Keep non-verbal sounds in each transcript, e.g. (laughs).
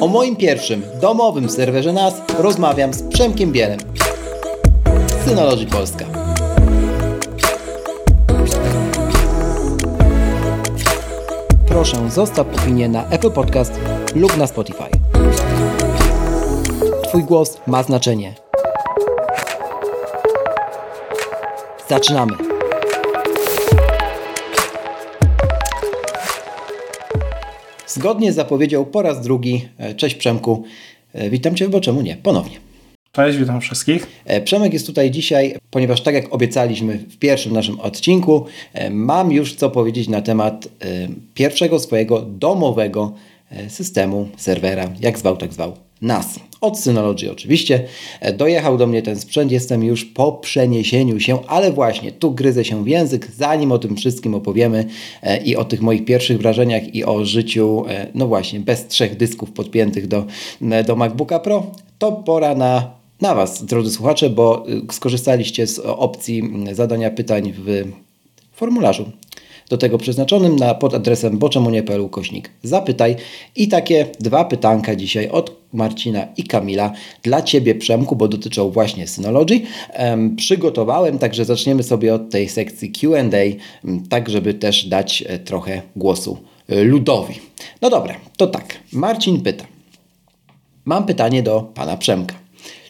o moim pierwszym domowym serwerze NAS rozmawiam z Przemkiem Bielem. Synology Polska. Proszę zostaw opinię na Apple Podcast lub na Spotify. Twój głos ma znaczenie. Zaczynamy. Zgodnie z zapowiedzią po raz drugi, e, cześć Przemku, e, witam Cię, bo czemu nie, ponownie. Cześć, witam wszystkich. E, Przemek jest tutaj dzisiaj, ponieważ tak jak obiecaliśmy w pierwszym naszym odcinku, mam już co powiedzieć na temat pierwszego swojego domowego systemu, serwera, jak zwał, tak zwał, NAS. Od Synology oczywiście. E, dojechał do mnie ten sprzęt, jestem już po przeniesieniu się, ale właśnie tu gryzę się w język, zanim o tym wszystkim opowiemy e, i o tych moich pierwszych wrażeniach i o życiu, e, no właśnie, bez trzech dysków podpiętych do, do MacBooka Pro, to pora na na Was, drodzy słuchacze, bo skorzystaliście z opcji zadania pytań w formularzu do tego przeznaczonym na, pod adresem boczemunie.pl kośnik zapytaj. I takie dwa pytanka dzisiaj od Marcina i Kamila dla Ciebie Przemku, bo dotyczą właśnie Synology. Przygotowałem, także zaczniemy sobie od tej sekcji Q&A, tak żeby też dać e, trochę głosu e, ludowi. No dobra, to tak. Marcin pyta. Mam pytanie do Pana Przemka.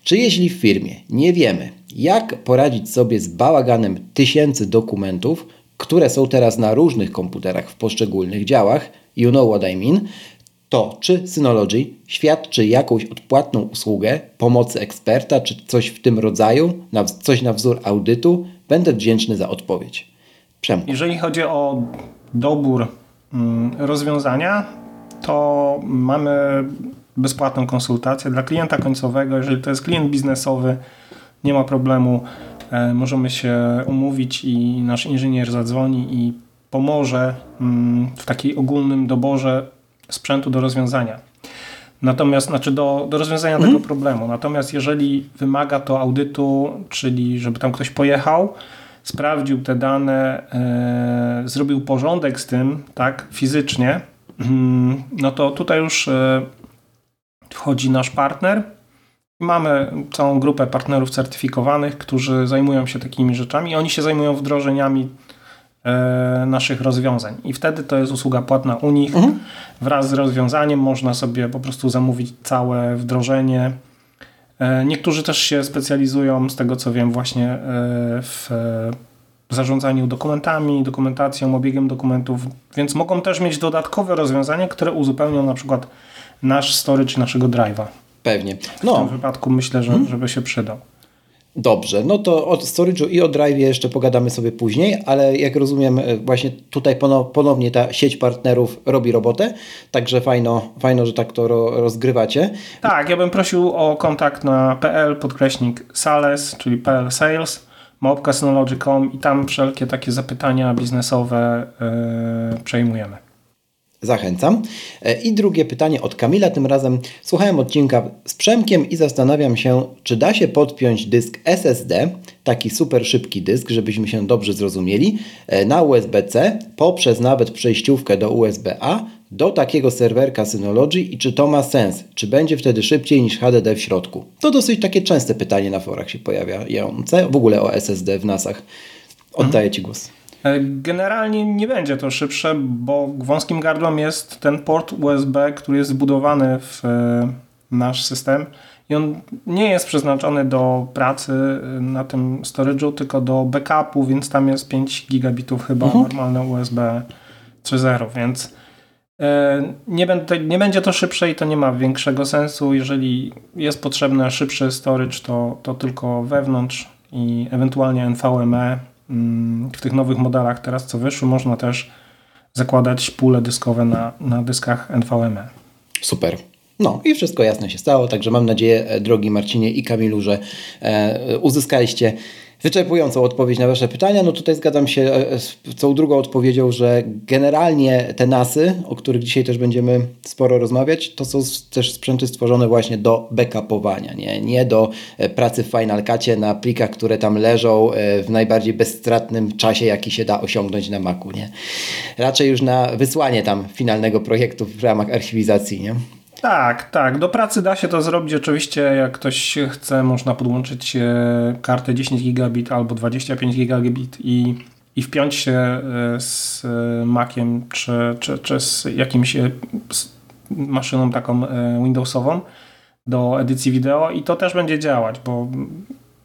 Czy jeśli w firmie nie wiemy, jak poradzić sobie z bałaganem tysięcy dokumentów, które są teraz na różnych komputerach w poszczególnych działach, you know what I mean, to czy Synology świadczy jakąś odpłatną usługę pomocy eksperta, czy coś w tym rodzaju, coś na wzór audytu, będę wdzięczny za odpowiedź. Przemku. Jeżeli chodzi o dobór mm, rozwiązania, to mamy bezpłatną konsultację dla klienta końcowego. Jeżeli to jest klient biznesowy, nie ma problemu E, możemy się umówić i nasz inżynier zadzwoni i pomoże mm, w takiej ogólnym doborze sprzętu do rozwiązania. Natomiast, znaczy do, do rozwiązania mhm. tego problemu. Natomiast jeżeli wymaga to audytu, czyli żeby tam ktoś pojechał, sprawdził te dane, e, zrobił porządek z tym, tak, fizycznie, mm, no to tutaj już e, wchodzi nasz partner, Mamy całą grupę partnerów certyfikowanych, którzy zajmują się takimi rzeczami. Oni się zajmują wdrożeniami naszych rozwiązań. I wtedy to jest usługa płatna u nich. Mhm. Wraz z rozwiązaniem można sobie po prostu zamówić całe wdrożenie. E, niektórzy też się specjalizują, z tego co wiem, właśnie e, w zarządzaniu dokumentami, dokumentacją, obiegiem dokumentów, więc mogą też mieć dodatkowe rozwiązania, które uzupełnią na przykład nasz storage naszego drive'a. Pewnie. No. W tym wypadku myślę, że, hmm? żeby się przydał. Dobrze, no to o storage'u i o drive jeszcze pogadamy sobie później, ale jak rozumiem, e, właśnie tutaj ponownie ta sieć partnerów robi robotę, także fajno, fajno że tak to rozgrywacie. Tak, ja bym prosił o kontakt na pl podkreśnik sales, czyli pl sales, małpka.synology.com i tam wszelkie takie zapytania biznesowe yy, przejmujemy. Zachęcam. E, I drugie pytanie od Kamila. Tym razem słuchałem odcinka z Przemkiem i zastanawiam się, czy da się podpiąć dysk SSD, taki super szybki dysk, żebyśmy się dobrze zrozumieli, e, na USB-C poprzez nawet przejściówkę do USB-A do takiego serwerka Synology i czy to ma sens? Czy będzie wtedy szybciej niż HDD w środku? To dosyć takie częste pytanie na forach się pojawiające, w ogóle o SSD w NASach. Oddaję Ci głos. E, generalnie nie będzie to szybsze, bo wąskim gardłem jest ten port USB, który jest zbudowany w e, nasz system i on nie jest przeznaczony do pracy e, na tym storage'u, tylko do backupu, więc tam jest 5 gigabitów chyba uh-huh. normalne USB 3.0, więc nie, będę, nie będzie to szybsze i to nie ma większego sensu. Jeżeli jest potrzebny szybszy storage, to, to tylko wewnątrz i ewentualnie NVMe w tych nowych modelach teraz co wyszły można też zakładać pule dyskowe na, na dyskach NVMe. Super. No i wszystko jasne się stało, także mam nadzieję, drogi Marcinie i Kamilu, że e, uzyskaliście wyczerpującą odpowiedź na Wasze pytania. No tutaj zgadzam się e, z tą drugą odpowiedzią, że generalnie te NASy, o których dzisiaj też będziemy sporo rozmawiać, to są też sprzęty stworzone właśnie do backupowania, nie, nie do e, pracy w Final Cutie na plikach, które tam leżą e, w najbardziej bezstratnym czasie, jaki się da osiągnąć na Macu, nie. Raczej już na wysłanie tam finalnego projektu w ramach archiwizacji, nie. Tak, tak. Do pracy da się to zrobić. Oczywiście, jak ktoś chce, można podłączyć e, kartę 10 gigabit albo 25 gigabit i, i wpiąć się e, z Maciem czy, czy, czy z jakimś e, maszyną taką Windowsową do edycji wideo i to też będzie działać, bo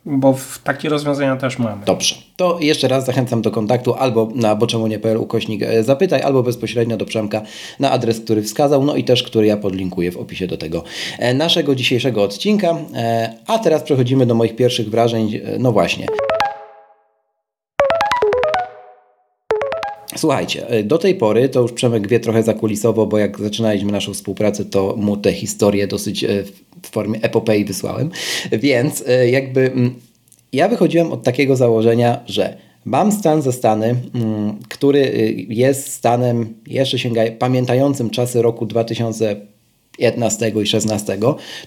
bo takie rozwiązania też mamy. Dobrze. To jeszcze raz zachęcam do kontaktu albo na boczemunie.pl ukośnik e, zapytaj, albo bezpośrednio do Przemka na adres, który wskazał, no i też, który ja podlinkuję w opisie do tego e, naszego dzisiejszego odcinka. E, a teraz przechodzimy do moich pierwszych wrażeń. No właśnie. Słuchajcie, do tej pory to już Przemek wie trochę zakulisowo, bo jak zaczynaliśmy naszą współpracę, to mu te historie dosyć w formie epopei wysłałem. Więc jakby mm, ja wychodziłem od takiego założenia, że mam stan zastany, mm, który y, jest stanem jeszcze sięgaj, pamiętającym czasy roku 2015 i 2016,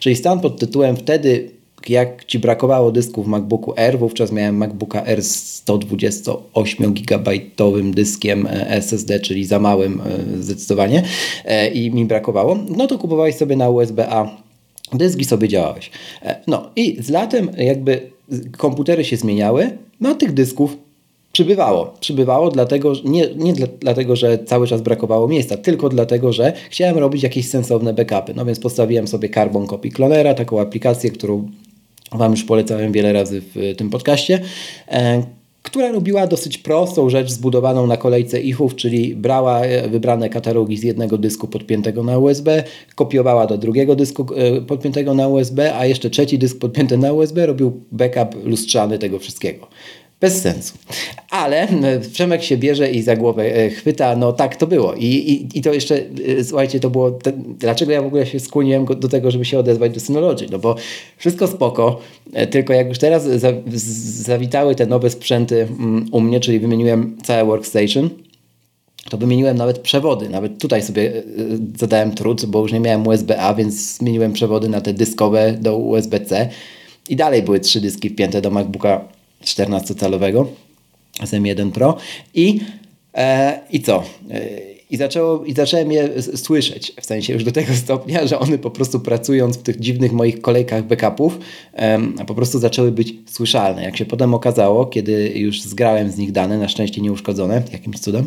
czyli stan pod tytułem wtedy jak Ci brakowało dysku w MacBooku R, wówczas miałem MacBooka R z 128 GB dyskiem e, SSD, czyli za małym e, zdecydowanie e, i mi brakowało, no to kupowałeś sobie na USB-A dyski sobie działałeś. No i z latem jakby komputery się zmieniały, no tych dysków przybywało. Przybywało dlatego, nie, nie dla, dlatego, że cały czas brakowało miejsca, tylko dlatego, że chciałem robić jakieś sensowne backupy. No więc postawiłem sobie Carbon Copy Clonera, taką aplikację, którą Wam już polecałem wiele razy w tym podcaście, e, która robiła dosyć prostą rzecz zbudowaną na kolejce IFów, czyli brała e, wybrane katalogi z jednego dysku podpiętego na USB, kopiowała do drugiego dysku e, podpiętego na USB, a jeszcze trzeci dysk podpięty na USB robił backup lustrzany tego wszystkiego. Bez sensu. Ale e, Przemek się bierze i za głowę e, chwyta, no tak to było. I, i, i to jeszcze, e, słuchajcie, to było, dlaczego ja w ogóle się skłoniłem do tego, żeby się odezwać do Synology? No bo wszystko spoko, tylko jak już teraz za, zawitały te nowe sprzęty mm, u mnie, czyli wymieniłem całe workstation, to wymieniłem nawet przewody. Nawet tutaj sobie zadałem trud, bo już nie miałem USB-A, więc zmieniłem przewody na te dyskowe do USB-C. I dalej były trzy dyski wpięte do MacBooka 14-calowego z M1 Pro i, e, i co? I, zaczęło, I zacząłem je słyszeć, w sensie już do tego (laughs) stopnia, że one po prostu pracując w tych dziwnych moich kolejkach backupów, um, po prostu zaczęły być słyszalne. Jak się potem okazało, kiedy już zgrałem z nich dane, na szczęście nieuszkodzone, jakimś cudem,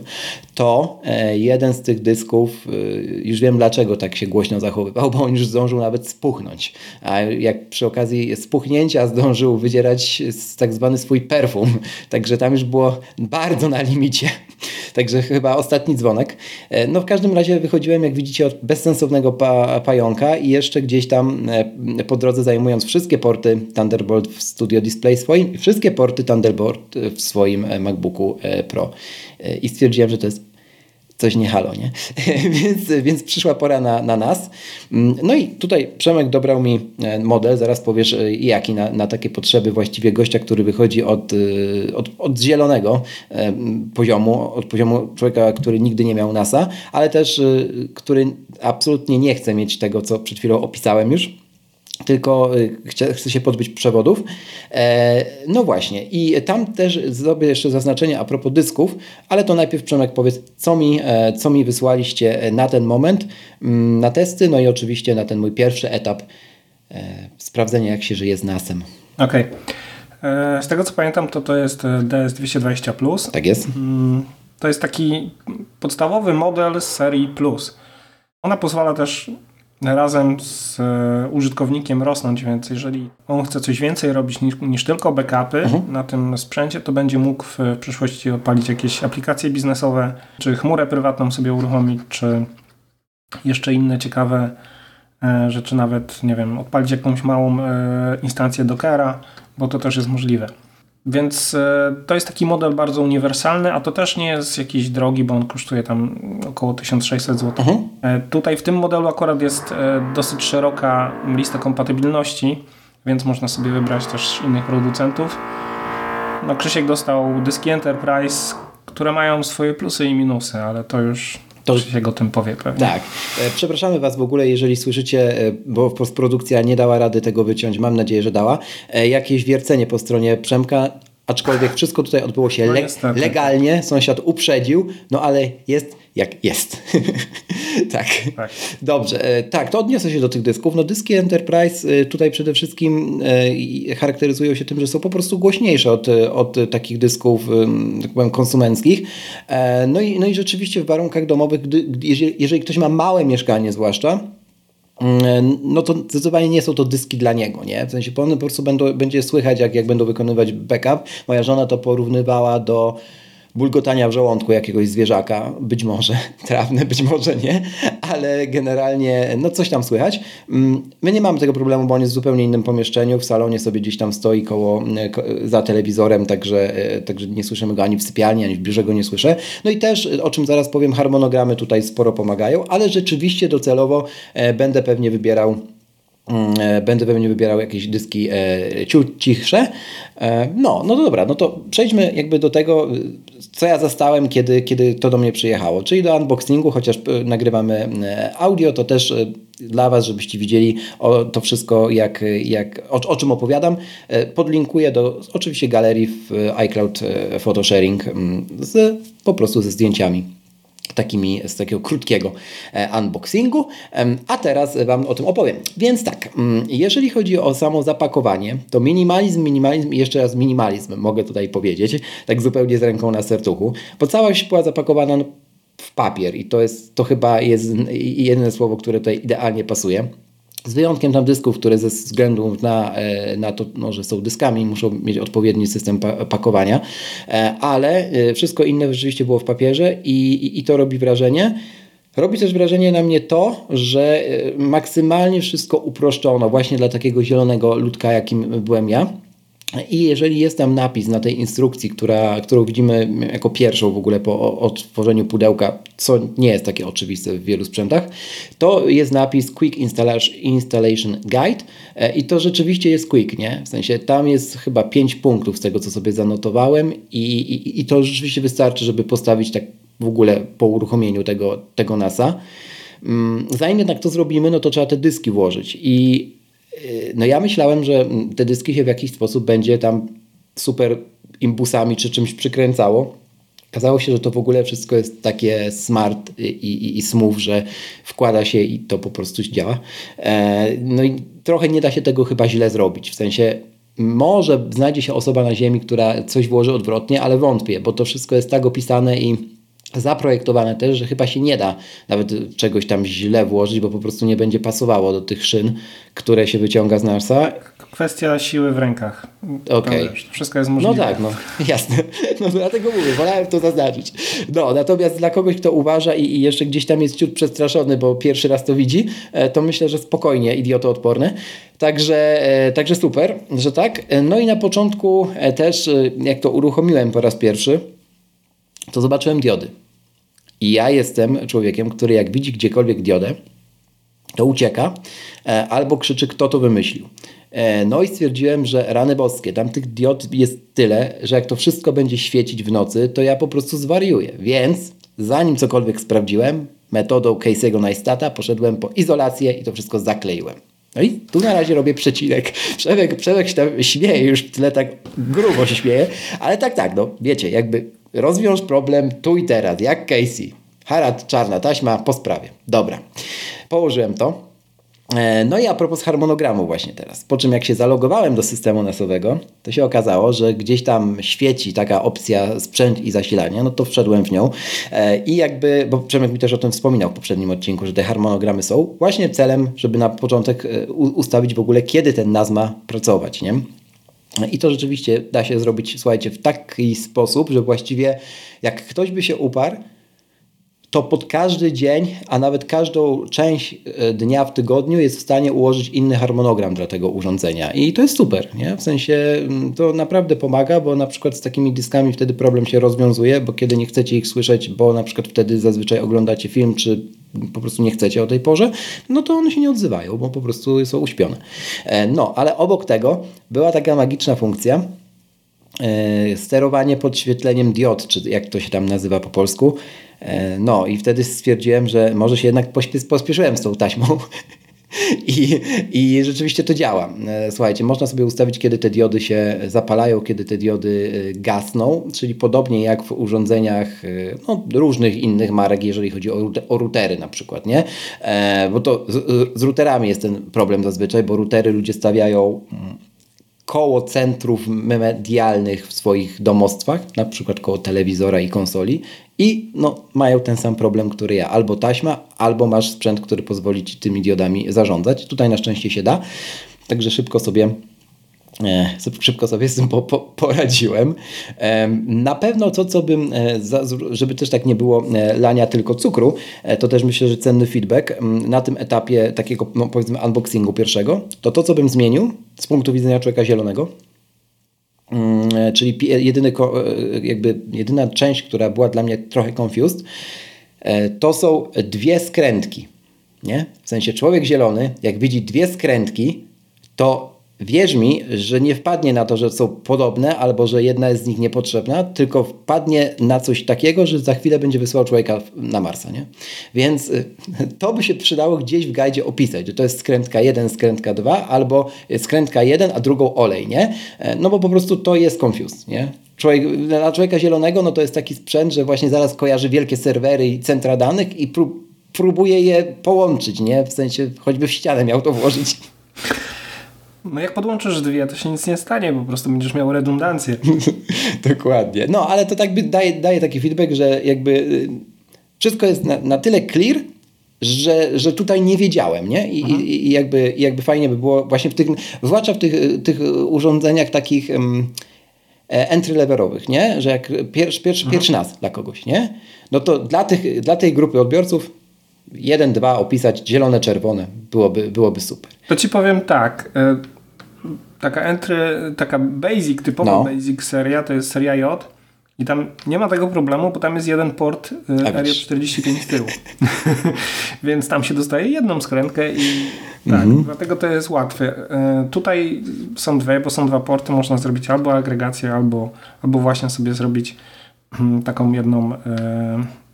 to e, jeden z tych dysków, e, już wiem dlaczego tak się głośno zachowywał, bo on już zdążył nawet spuchnąć. A jak przy okazji spuchnięcia zdążył wydzierać tak zwany swój perfum, (laughs) także tam już było bardzo na limicie. (laughs) Także chyba ostatni dzwonek. E, no w każdym razie wychodziłem, jak widzicie, od bezsensownego pa pająka i jeszcze gdzieś tam e, po drodze zajmując wszystkie porty Thunderbolt w Studio Display swoim i wszystkie porty Thunderbolt w swoim e, MacBooku Pro. I stwierdziłem, że to jest coś nie halo, nie? (laughs) więc, więc przyszła pora na, na nas. Mm, no i tutaj Przemek dobrał mi e, model, zaraz powiesz e, jaki na, na takie potrzeby właściwie gościa, który wychodzi od, e, od, od zielonego poziomu, od poziomu człowieka, który nigdy nie miał NASA, ale też który absolutnie nie chce mieć tego, co przed chwilą opisałem już tylko y, chce, chce się pozbyć przewodów. E, no właśnie, i tam też zrobię jeszcze zaznaczenie a propos dysków, ale to najpierw Przemek powiedz, co mi, e, co mi wysłaliście na ten moment, mm, na testy, no i oczywiście na ten mój pierwszy etap e, sprawdzenia, jak się żyje z NASem. Okej. Okay. Z tego co pamiętam, to to jest DS220+. Tak jest. Mm, to jest taki podstawowy model z serii Plus. Ona pozwala też razem z e, użytkownikiem rosnąć, więc jeżeli on chce coś więcej robić niż, niż tylko backupy mhm. na tym sprzęcie, to będzie mógł w przyszłości odpalić jakieś aplikacje biznesowe, czy chmurę prywatną sobie uruchomić, czy jeszcze inne ciekawe e, rzeczy, nawet, nie wiem, odpalić jakąś małą e, instancję Dockera, bo to też jest możliwe. Więc e, to jest taki model bardzo uniwersalny, a to też nie jest jakiś drogi, bo on kosztuje tam około 1600 zł. Mhm. E, tutaj w tym modelu akurat jest e, dosyć szeroka lista kompatybilności, więc można sobie wybrać też innych producentów. No Krzysiek dostał dyski Enterprise, które mają swoje plusy i minusy, ale to już to Krzysiek o tym powie pewnie. Tak. Przepraszamy Was w ogóle, jeżeli słyszycie, bo postprodukcja nie dała rady tego wyciąć, mam nadzieję, że dała, jakieś wiercenie po stronie Przemka. Aczkolwiek wszystko tutaj odbyło się le legalnie, sąsiad uprzedził, no ale jest jak jest. (laughs) tak. tak. Dobrze. E, tak, to odniosę się do tych dysków. No dyski Enterprise e, tutaj przede wszystkim e, charakteryzują się tym, że są po prostu głośniejsze od, od takich dysków tak powiem, konsumenckich. No i, no i rzeczywiście w warunkach domowych, gdy, jeżeli, jeżeli ktoś ma małe mieszkanie zwłaszcza, Mm, no to zdecydowanie nie są to dyski dla niego, nie? W sensie po prostu będą, będzie słychać, jak, jak będą wykonywać backup. Moja żona to porównywała do bulgotania w żołądku jakiegoś zwierzaka, być może (laughs) trawne, być może nie, ale generalnie no coś tam słychać. Mm, my nie mamy tego problemu, bo on jest w zupełnie innym pomieszczeniu, w salonie sobie gdzieś tam stoi koło, e, za telewizorem, także, e, także nie słyszymy go ani w sypialni, ani w biurze go nie słyszę. No i też, o czym zaraz powiem, harmonogramy tutaj sporo pomagają, ale rzeczywiście docelowo e, będę pewnie wybierał e, będę pewnie wybierał jakieś dyski e, ciut cichsze. E, no, no to dobra, no to przejdźmy jakby do tego, co ja zastałem, kiedy, kiedy to do mnie przyjechało, czyli do unboxingu, chociaż nagrywamy audio, to też dla Was, żebyście widzieli o, to wszystko, jak, jak, o, o, czym opowiadam. Podlinkuję do oczywiście galerii w iCloud Photosharing mm, z, po prostu ze zdjęciami takimi, z takiego krótkiego e, unboxingu, a teraz Wam o tym opowiem. Więc tak, mm, jeżeli chodzi o samo zapakowanie, to minimalizm, minimalizm i jeszcze raz minimalizm mogę tutaj powiedzieć, tak zupełnie z ręką na serduchu, bo całość była zapakowana w papier i to jest, to chyba jest jedyne słowo, które tutaj idealnie pasuje. Z wyjątkiem tam dysków, które ze względu na, e, na to, no, że są dyskami, muszą mieć odpowiedni system pakowania, e, ale e, wszystko inne rzeczywiście było w papierze i, i, i to robi wrażenie. Robi też wrażenie na mnie to, że maksymalnie wszystko uproszczono właśnie dla takiego zielonego ludka, jakim byłem ja. I jeżeli jest tam napis na tej instrukcji, która, którą widzimy jako pierwszą w ogóle po otworzeniu pudełka, co nie jest takie oczywiste w wielu sprzętach, to jest napis Quick Installation Guide e, i to rzeczywiście jest quick, nie? W sensie tam jest chyba 5 punktów z tego, co sobie zanotowałem i, i, i to rzeczywiście wystarczy, żeby postawić tak w ogóle po uruchomieniu tego, tego NASA. Mm, zanim jednak to zrobimy, no to trzeba te dyski włożyć i no ja myślałem, że te dyski się w jakiś sposób będzie tam super imbusami czy czymś przykręcało. Okazało się, że to w ogóle wszystko jest takie smart i, i, i smooth, że wkłada się i to po prostu działa. E, no i trochę nie da się tego chyba źle zrobić. W sensie może znajdzie się osoba na ziemi, która coś włoży odwrotnie, ale wątpię, bo to wszystko jest tak opisane i zaprojektowane też, że chyba się nie da nawet czegoś tam źle włożyć, bo po prostu nie będzie pasowało do tych szyn, które się wyciąga z NASA. Kwestia siły w rękach. Okej. Okay. Wszystko jest możliwe. No tak, no (laughs) jasne. No dlatego mówię, wolałem to zaznaczyć. No, natomiast dla kogoś, kto uważa i, i jeszcze gdzieś tam jest ciut przestraszony, bo pierwszy raz to widzi, e, to myślę, że spokojnie, idioto odporny. Także, e, także super, że tak. E, no i na początku też, jak to uruchomiłem po raz pierwszy, to zobaczyłem diody. I ja jestem człowiekiem, który jak widzi gdziekolwiek diodę, to ucieka e, albo krzyczy, kto to wymyślił. E, no i stwierdziłem, że rany boskie, tam tych diod jest tyle, że jak to wszystko będzie świecić w nocy, to ja po prostu zwariuję. Więc zanim cokolwiek sprawdziłem, metodą Casey'ego Neistata poszedłem po izolację i to wszystko zakleiłem. No i tu na razie robię przecinek. (laughs) Przemek, Przemek się tam śmieje, już tyle tak grubo się śmieje, ale tak, tak, no wiecie, jakby Rozwiąż problem tu i teraz, jak Casey. Harad, czarna taśma, po sprawie. Dobra, położyłem to. E, no i a propos harmonogramu właśnie teraz. Po czym jak się zalogowałem do systemu nasowego, to się okazało, że gdzieś tam świeci taka opcja sprzęt i zasilanie, no to wszedłem w nią e, i jakby, bo Przemek mi też o tym wspominał w poprzednim odcinku, że te harmonogramy są właśnie celem, żeby na początek e, ustawić w ogóle kiedy ten NAS ma pracować, nie? I to rzeczywiście da się zrobić, słuchajcie, w taki sposób, że właściwie jak ktoś by się uparł, to pod każdy dzień, a nawet każdą część e, dnia w tygodniu jest w stanie ułożyć inny harmonogram dla tego urządzenia. I to jest super, nie? W sensie mm, to naprawdę pomaga, bo na przykład z takimi dyskami wtedy problem się rozwiązuje, bo kiedy nie chcecie ich słyszeć, bo na przykład wtedy zazwyczaj oglądacie film, czy po prostu nie chcecie o tej porze, no to one się nie odzywają, bo po prostu są uśpione. E, no, ale obok tego była taka magiczna funkcja, e, sterowanie podświetleniem diod, czy jak to się tam nazywa po polsku, E, no i wtedy stwierdziłem, że może się jednak pospieszyłem z tą taśmą. (laughs) I, I rzeczywiście to działa. E, słuchajcie, można sobie ustawić, kiedy te diody się zapalają, kiedy te diody e, gasną, czyli podobnie jak w urządzeniach no, różnych innych marek, jeżeli chodzi o, o routery na przykład, nie? E, bo to z, z routerami jest ten problem zazwyczaj, bo routery ludzie stawiają mm, koło centrów medialnych w swoich domostwach, na przykład koło telewizora i konsoli i no, mają ten sam problem, który ja. Albo taśma, albo masz sprzęt, który pozwoli Ci tymi diodami zarządzać. Tutaj na szczęście się da, także szybko sobie szybko sobie z tym po, po, poradziłem. Na pewno to, co bym, e, żeby też tak nie było e, lania tylko cukru, to też myślę, że cenny feedback na tym etapie takiego, no powiedzmy, unboxingu pierwszego, to to, co bym zmienił z punktu widzenia człowieka zielonego, e, czyli jedyny, e, jakby jedyna część, która była dla mnie trochę confused, e, to są dwie skrętki. Nie? W sensie człowiek zielony, jak widzi dwie skrętki, to Wierz mi, że nie wpadnie na to, że są podobne albo że jedna jest z nich niepotrzebna, tylko wpadnie na coś takiego, że za chwilę będzie wysyłał człowieka na Marsa. Nie? Więc y, (laughs) to by się przydało gdzieś w gajdzie opisać, że to jest skrętka 1, skrętka 2 albo skrętka 1, a drugą olej. Nie? E, no bo po prostu to jest confused. Nie? Człowiek, dla człowieka zielonego no to jest taki sprzęt, że właśnie zaraz kojarzy wielkie serwery i centra danych i prób, próbuje je połączyć, nie? w sensie choćby w ścianę miał to włożyć. (laughs) No jak podłączysz dwie, to się nic nie stanie, po prostu będziesz miał redundancję. (laughs) Dokładnie. No ale to tak by daje, daje taki feedback, że jakby y, wszystko jest na, na tyle clear, że, że tutaj nie wiedziałem, nie? I, mhm. i, jakby, jakby fajnie by było właśnie w tych, zwłaszcza w tych, tych urządzeniach takich um, entry-levelowych, nie? Że jak pierwszy, pierwszy, mhm. pierwszy nas dla kogoś, nie? No to dla, tych, dla tej grupy odbiorców jeden, dwa opisać zielone, czerwone byłoby, byłoby super. To ci powiem tak, e, taka entry, taka basic, typowa no. basic seria, to jest seria J. I tam nie ma tego problemu, bo tam jest jeden port y, RJ45 z tyłu. (laughs) Więc tam się dostaje jedną skrętkę i tak, mhm. dlatego to jest łatwe. Y, tutaj są dwie, bo są dwa porty, można zrobić albo agregację, albo, albo właśnie sobie zrobić y, taką jedną y,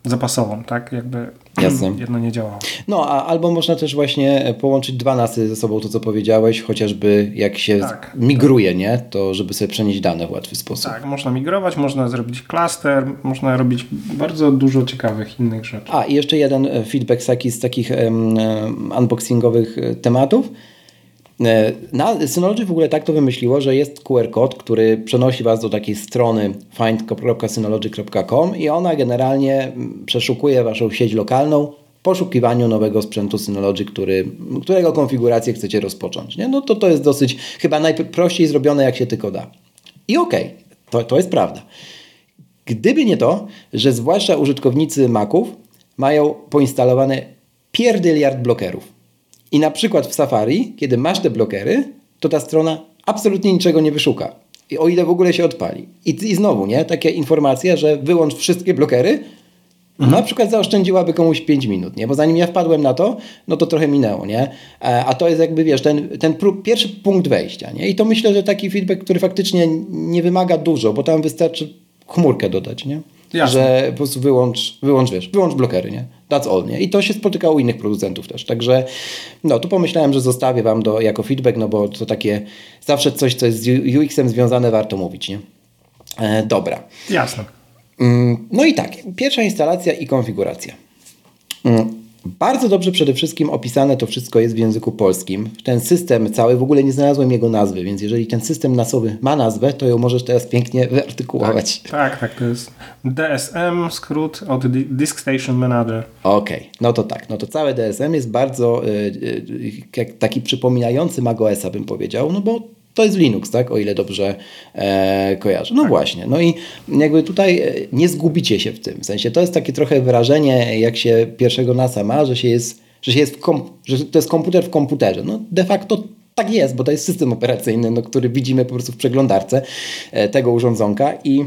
zapasową, tak? Jakby Jasne. jedno nie działało. No, a albo można też właśnie połączyć dwa nasy ze sobą, to co powiedziałeś, chociażby jak się tak, migruje, tak. nie? To żeby sobie przenieść dane w łatwy sposób. Tak, można migrować, można zrobić klaster, można robić bardzo dużo ciekawych innych rzeczy. A, i jeszcze jeden e, feedback taki z takich um, unboxingowych e, tematów E, na, Synology w ogóle tak to wymyśliło, że jest QR kod, który przenosi Was do takiej strony find.synology.com i ona generalnie przeszukuje Waszą sieć lokalną w poszukiwaniu nowego sprzętu Synology, który, którego konfigurację chcecie rozpocząć. Nie? No to to jest dosyć chyba najprościej zrobione, jak się tylko da. I okej, okay, to, to jest prawda. Gdyby nie to, że zwłaszcza użytkownicy Maców mają poinstalowane pierdyliard blokerów. I na przykład w Safari, kiedy masz te blokery, to ta strona absolutnie niczego nie wyszuka. I o ile w ogóle się odpali. I, i znowu, nie? Taka informacja, że wyłącz wszystkie blokery, Mhm. Na przykład zaoszczędziłaby komuś 5 minut, nie? Bo zanim ja wpadłem na to, no to trochę minęło, nie? E, a to jest jakby, wiesz, ten, ten pierwszy punkt wejścia, nie? I to myślę, że taki feedback, który faktycznie nie wymaga dużo, bo tam wystarczy chmurkę dodać, nie? Jasne. Że po prostu wyłącz, wyłącz, wiesz, wyłącz blokery, nie? That's all, nie? I to się spotyka u innych producentów też. Także, no, tu pomyślałem, że zostawię Wam do, jako feedback, no bo to takie zawsze coś, co jest z UX-em związane, warto mówić, nie? E, dobra. Jasne. Mm, no i tak, pierwsza instalacja i konfiguracja. Bardzo dobrze przede wszystkim opisane to wszystko jest w języku polskim. Ten system cały, w ogóle nie znalazłem jego nazwy, więc jeżeli ten system nasowy ma nazwę, to ją możesz teraz pięknie wyartykułować. Tak, tak, tak to jest DSM, skrót od Disk Station Manager. Okej, okay, no to tak, no to całe DSM jest bardzo y, y, taki przypominający macOSa bym powiedział, no bo To jest Linux, tak? O ile dobrze e, kojarzę. No tak. właśnie. No i jakby tutaj e, nie zgubicie się w tym. W sensie to jest takie trochę wrażenie, jak się pierwszego NASA ma, że się jest, że się jest że to jest komputer w komputerze. No de facto tak jest, bo to jest system operacyjny, no, który widzimy po prostu w przeglądarce e, tego urządzonka i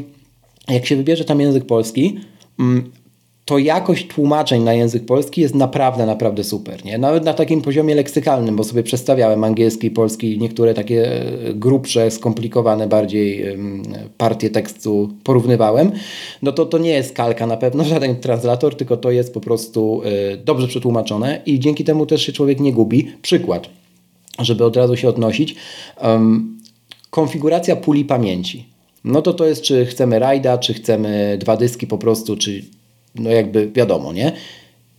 jak się wybierze tam język polski, mm, to jakość tłumaczeń na język polski jest naprawdę, naprawdę super. Nie? Nawet na takim poziomie leksykalnym, bo sobie przestawiałem angielski, polski, niektóre takie e, grubsze, skomplikowane bardziej partie tekstu porównywałem, no to to nie jest kalka na pewno, (laughs) żaden translator, tylko to jest po prostu e, dobrze przetłumaczone i dzięki temu też się człowiek nie gubi. Przykład, żeby od razu się odnosić. konfiguracja puli pamięci. No to to jest, czy chcemy rajda, czy chcemy dwa dyski po prostu, czy no jakby wiadomo, nie?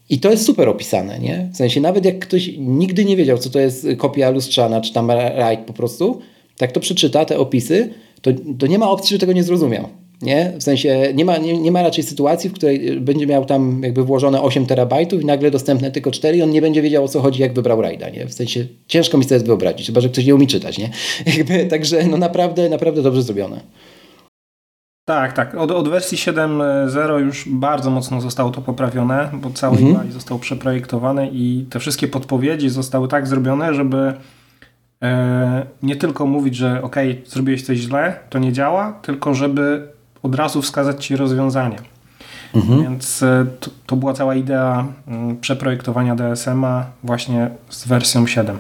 I to jest super opisane, nie? W sensie nawet jak ktoś nigdy nie wiedział, co to jest kopia lustrzana, czy tam rajd po prostu, tak to przeczyta te opisy, to, to nie ma opcji, że tego nie zrozumiał. Nie? W sensie nie ma, nie, nie ma raczej sytuacji, w której będzie miał tam jakby włożone 8 terabajtów i nagle dostępne tylko 4 i on nie będzie wiedział o co chodzi, jak wybrał rajda. Nie? W sensie ciężko mi sobie wyobrazić, chyba że ktoś nie umie czytać. Nie? (laughs) Jakby, także no naprawdę, naprawdę dobrze zrobione. Tak, tak. Od, od wersji 7.0 już bardzo mocno zostało to poprawione, bo cały mhm. UI został przeprojektowany i te wszystkie podpowiedzi zostały tak zrobione, żeby e, nie tylko mówić, że ok, zrobiłeś coś źle, to nie działa, tylko żeby od razu wskazać Ci rozwiązanie. Mhm. Więc e, to, to, była cała idea mm, przeprojektowania DSM-a właśnie z wersją 7.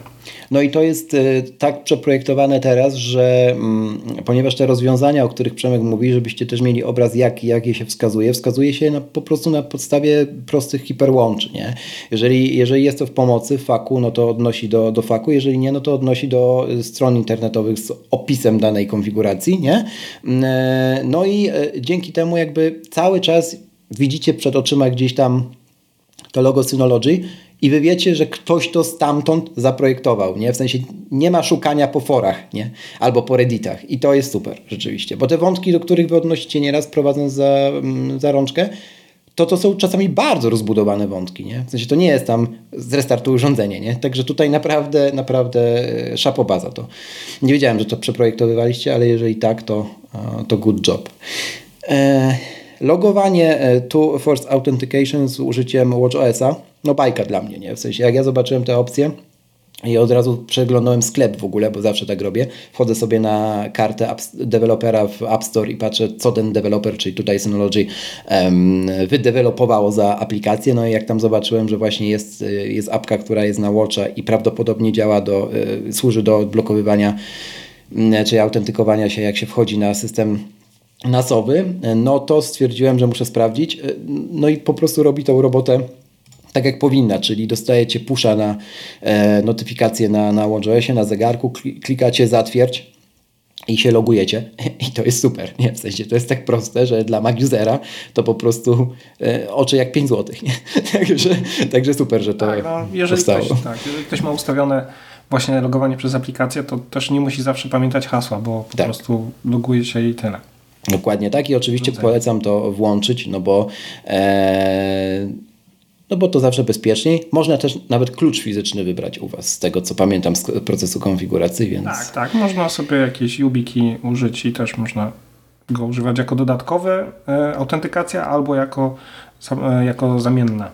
No i to jest e, tak przeprojektowane teraz, że mm, ponieważ te rozwiązania, o których Przemek mówi, żebyście też mieli obraz, jak, jak je się wskazuje, wskazuje się na, po prostu na podstawie prostych hiperłączy. Nie? Jeżeli, jeżeli jest to w pomocy, w faku, no to odnosi do, do faku, jeżeli nie, no to odnosi do e, stron internetowych z opisem danej konfiguracji. Nie? Mm, no i dzięki temu jakby cały czas widzicie przed oczyma gdzieś tam to logo Synology i wy wiecie, że ktoś to stamtąd zaprojektował, nie? W sensie nie ma szukania po forach, nie? Albo po redditach i to jest super, rzeczywiście, bo te wątki, do których wy odnosicie nieraz prowadząc za, mm, za rączkę, to to są czasami bardzo rozbudowane wątki, nie? W sensie to nie jest tam zrestartuj urządzenie, nie? Także tutaj naprawdę, naprawdę e, szapoba za to. Nie wiedziałem, że to przeprojektowywaliście, ale jeżeli tak, to, to good job. Eee... Logowanie e, Two Force Authentication z użyciem WatchOS-a, no bajka dla mnie, nie? W sensie jak ja zobaczyłem te opcje, i od razu przeglądałem sklep w ogóle, bo zawsze tak robię. Wchodzę sobie na kartę dewelopera w App Store i patrzę, co ten deweloper, czyli tutaj Synology, um, wydevelopowało za aplikację. No i jak tam zobaczyłem, że właśnie jest, e, jest apka, która jest na Watcha i prawdopodobnie działa do, y, służy do odblokowywania czy autentykowania się, jak się wchodzi na system nasowy, no to stwierdziłem, że muszę sprawdzić. No i po prostu robi tą robotę tak jak powinna, czyli dostajecie pusza na e, notyfikację na, na WatchOSie, na zegarku, klikacie zatwierdź i się logujecie (laughs) i to jest super, nie? W sensie to jest tak proste, że dla Mac usera to po prostu e, oczy jak 5 zł, nie? (laughs) także, także super, że to tak, no, jeżeli Ktoś, tak, jeżeli ktoś ma ustawione właśnie logowanie przez aplikację, to też nie musi zawsze pamiętać hasła, bo po tak. prostu loguje się i tyle. Dokładnie tak i oczywiście polecam to włączyć, no bo e, no bo to zawsze bezpieczniej. Można też nawet klucz fizyczny wybrać u Was, z tego co pamiętam z procesu konfiguracji, więc... Tak, tak. Można sobie jakieś YubiKey użyć i też można go używać jako dodatkowy e, autentykacja albo jako, e, jako zamienna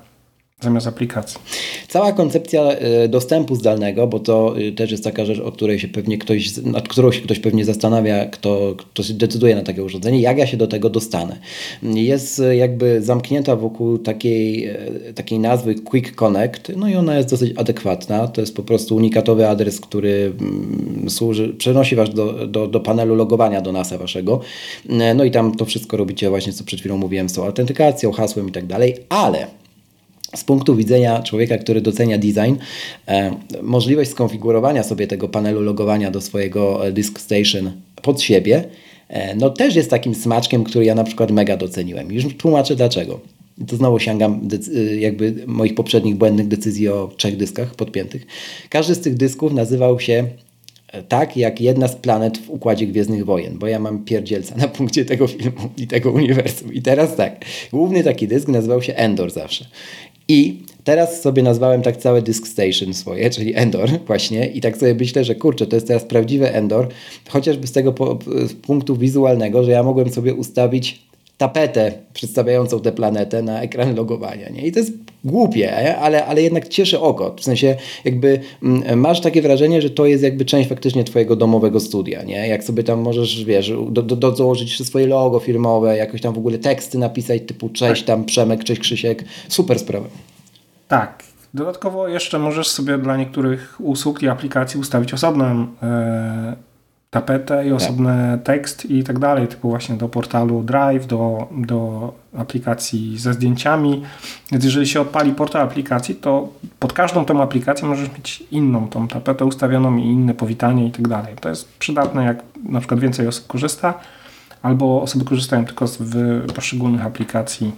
zamiast aplikacji. Cała koncepcja e, dostępu zdalnego, bo to e, też jest taka rzecz, o której się pewnie ktoś, nad którą się ktoś pewnie zastanawia, kto, kto się decyduje na takie urządzenie, jak ja się do tego dostanę. Jest e, jakby zamknięta wokół takiej, takiej nazwy Quick Connect, no i ona jest dosyć adekwatna. To jest po prostu unikatowy adres, który mm, służy, przenosi Was do, do, do panelu logowania do NASA Waszego. No i tam to wszystko robicie właśnie, co przed chwilą mówiłem, z tą autentykacją, hasłem i tak dalej, ale z punktu widzenia człowieka, który docenia design, e, możliwość skonfigurowania sobie tego panelu logowania do swojego e, Disk Station pod siebie, e, no też jest takim smaczkiem, który ja na przykład mega doceniłem. Już tłumaczę dlaczego. To znowu sięgam jakby moich poprzednich błędnych decyzji o trzech dyskach podpiętych. Każdy z tych dysków nazywał się tak jak jedna z planet w Układzie Gwiezdnych Wojen, bo ja mam pierdzielca na punkcie tego filmu i tego uniwersum. I teraz tak, główny taki dysk nazywał się Endor zawsze. I teraz sobie nazwałem tak całe Disk Station swoje, czyli Endor właśnie i tak sobie myślę, że kurczę, to jest teraz prawdziwy Endor, chociażby z tego po, z punktu wizualnego, że ja mogłem sobie ustawić tapetę przedstawiającą tę planetę na ekran logowania. Nie? I to jest głupie, ale, ale jednak cieszy oko. W sensie jakby mm, masz takie wrażenie, że to jest jakby część faktycznie twojego domowego studia. Nie? Jak sobie tam możesz, wiesz, do, do, do założyć swoje logo firmowe, jakoś tam w ogóle teksty napisać typu cześć tak. tam Przemek, cześć Krzysiek. Super sprawa. Tak. Dodatkowo jeszcze możesz sobie dla niektórych usług i aplikacji ustawić osobną yy tapetę i tak. osobny tak. tekst i tak dalej, typu właśnie do portalu Drive, do, do aplikacji ze zdjęciami. Więc jeżeli się odpali portal aplikacji, to pod każdą tą aplikację możesz mieć inną tą tapetę ustawioną i inne powitanie i tak dalej. To jest przydatne, jak na przykład więcej osób korzysta, albo osoby korzystają tylko z poszczególnych aplikacji,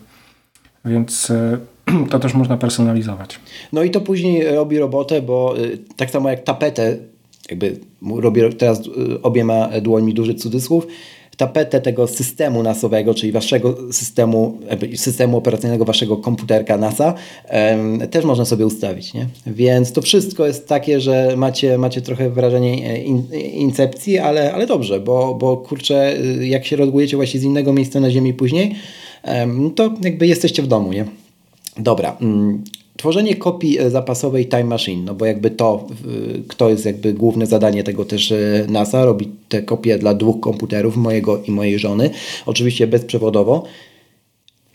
więc e, (clears throat) to też można personalizować. No i to później robi robotę, bo e, tak samo jak tapetę jakby robię teraz y, obiema dłońmi duży cudzysłów, tapetę tego systemu nasowego, czyli waszego systemu, systemu operacyjnego waszego komputerka NASA, też można sobie ustawić. Nie? Więc to wszystko jest takie, że macie, macie trochę wrażenie e, in, incepcji, ale, ale dobrze, bo, bo kurczę, y, jak się rozgujecie właśnie z innego miejsca na Ziemi później, to jakby jesteście w domu. Nie? Dobra, mm, Tworzenie kopii e, zapasowej Time Machine, no bo jakby to, to jest jakby główne zadanie tego też e, NASA, robi te kopie dla dwóch komputerów, mojego i mojej żony, oczywiście bezprzewodowo.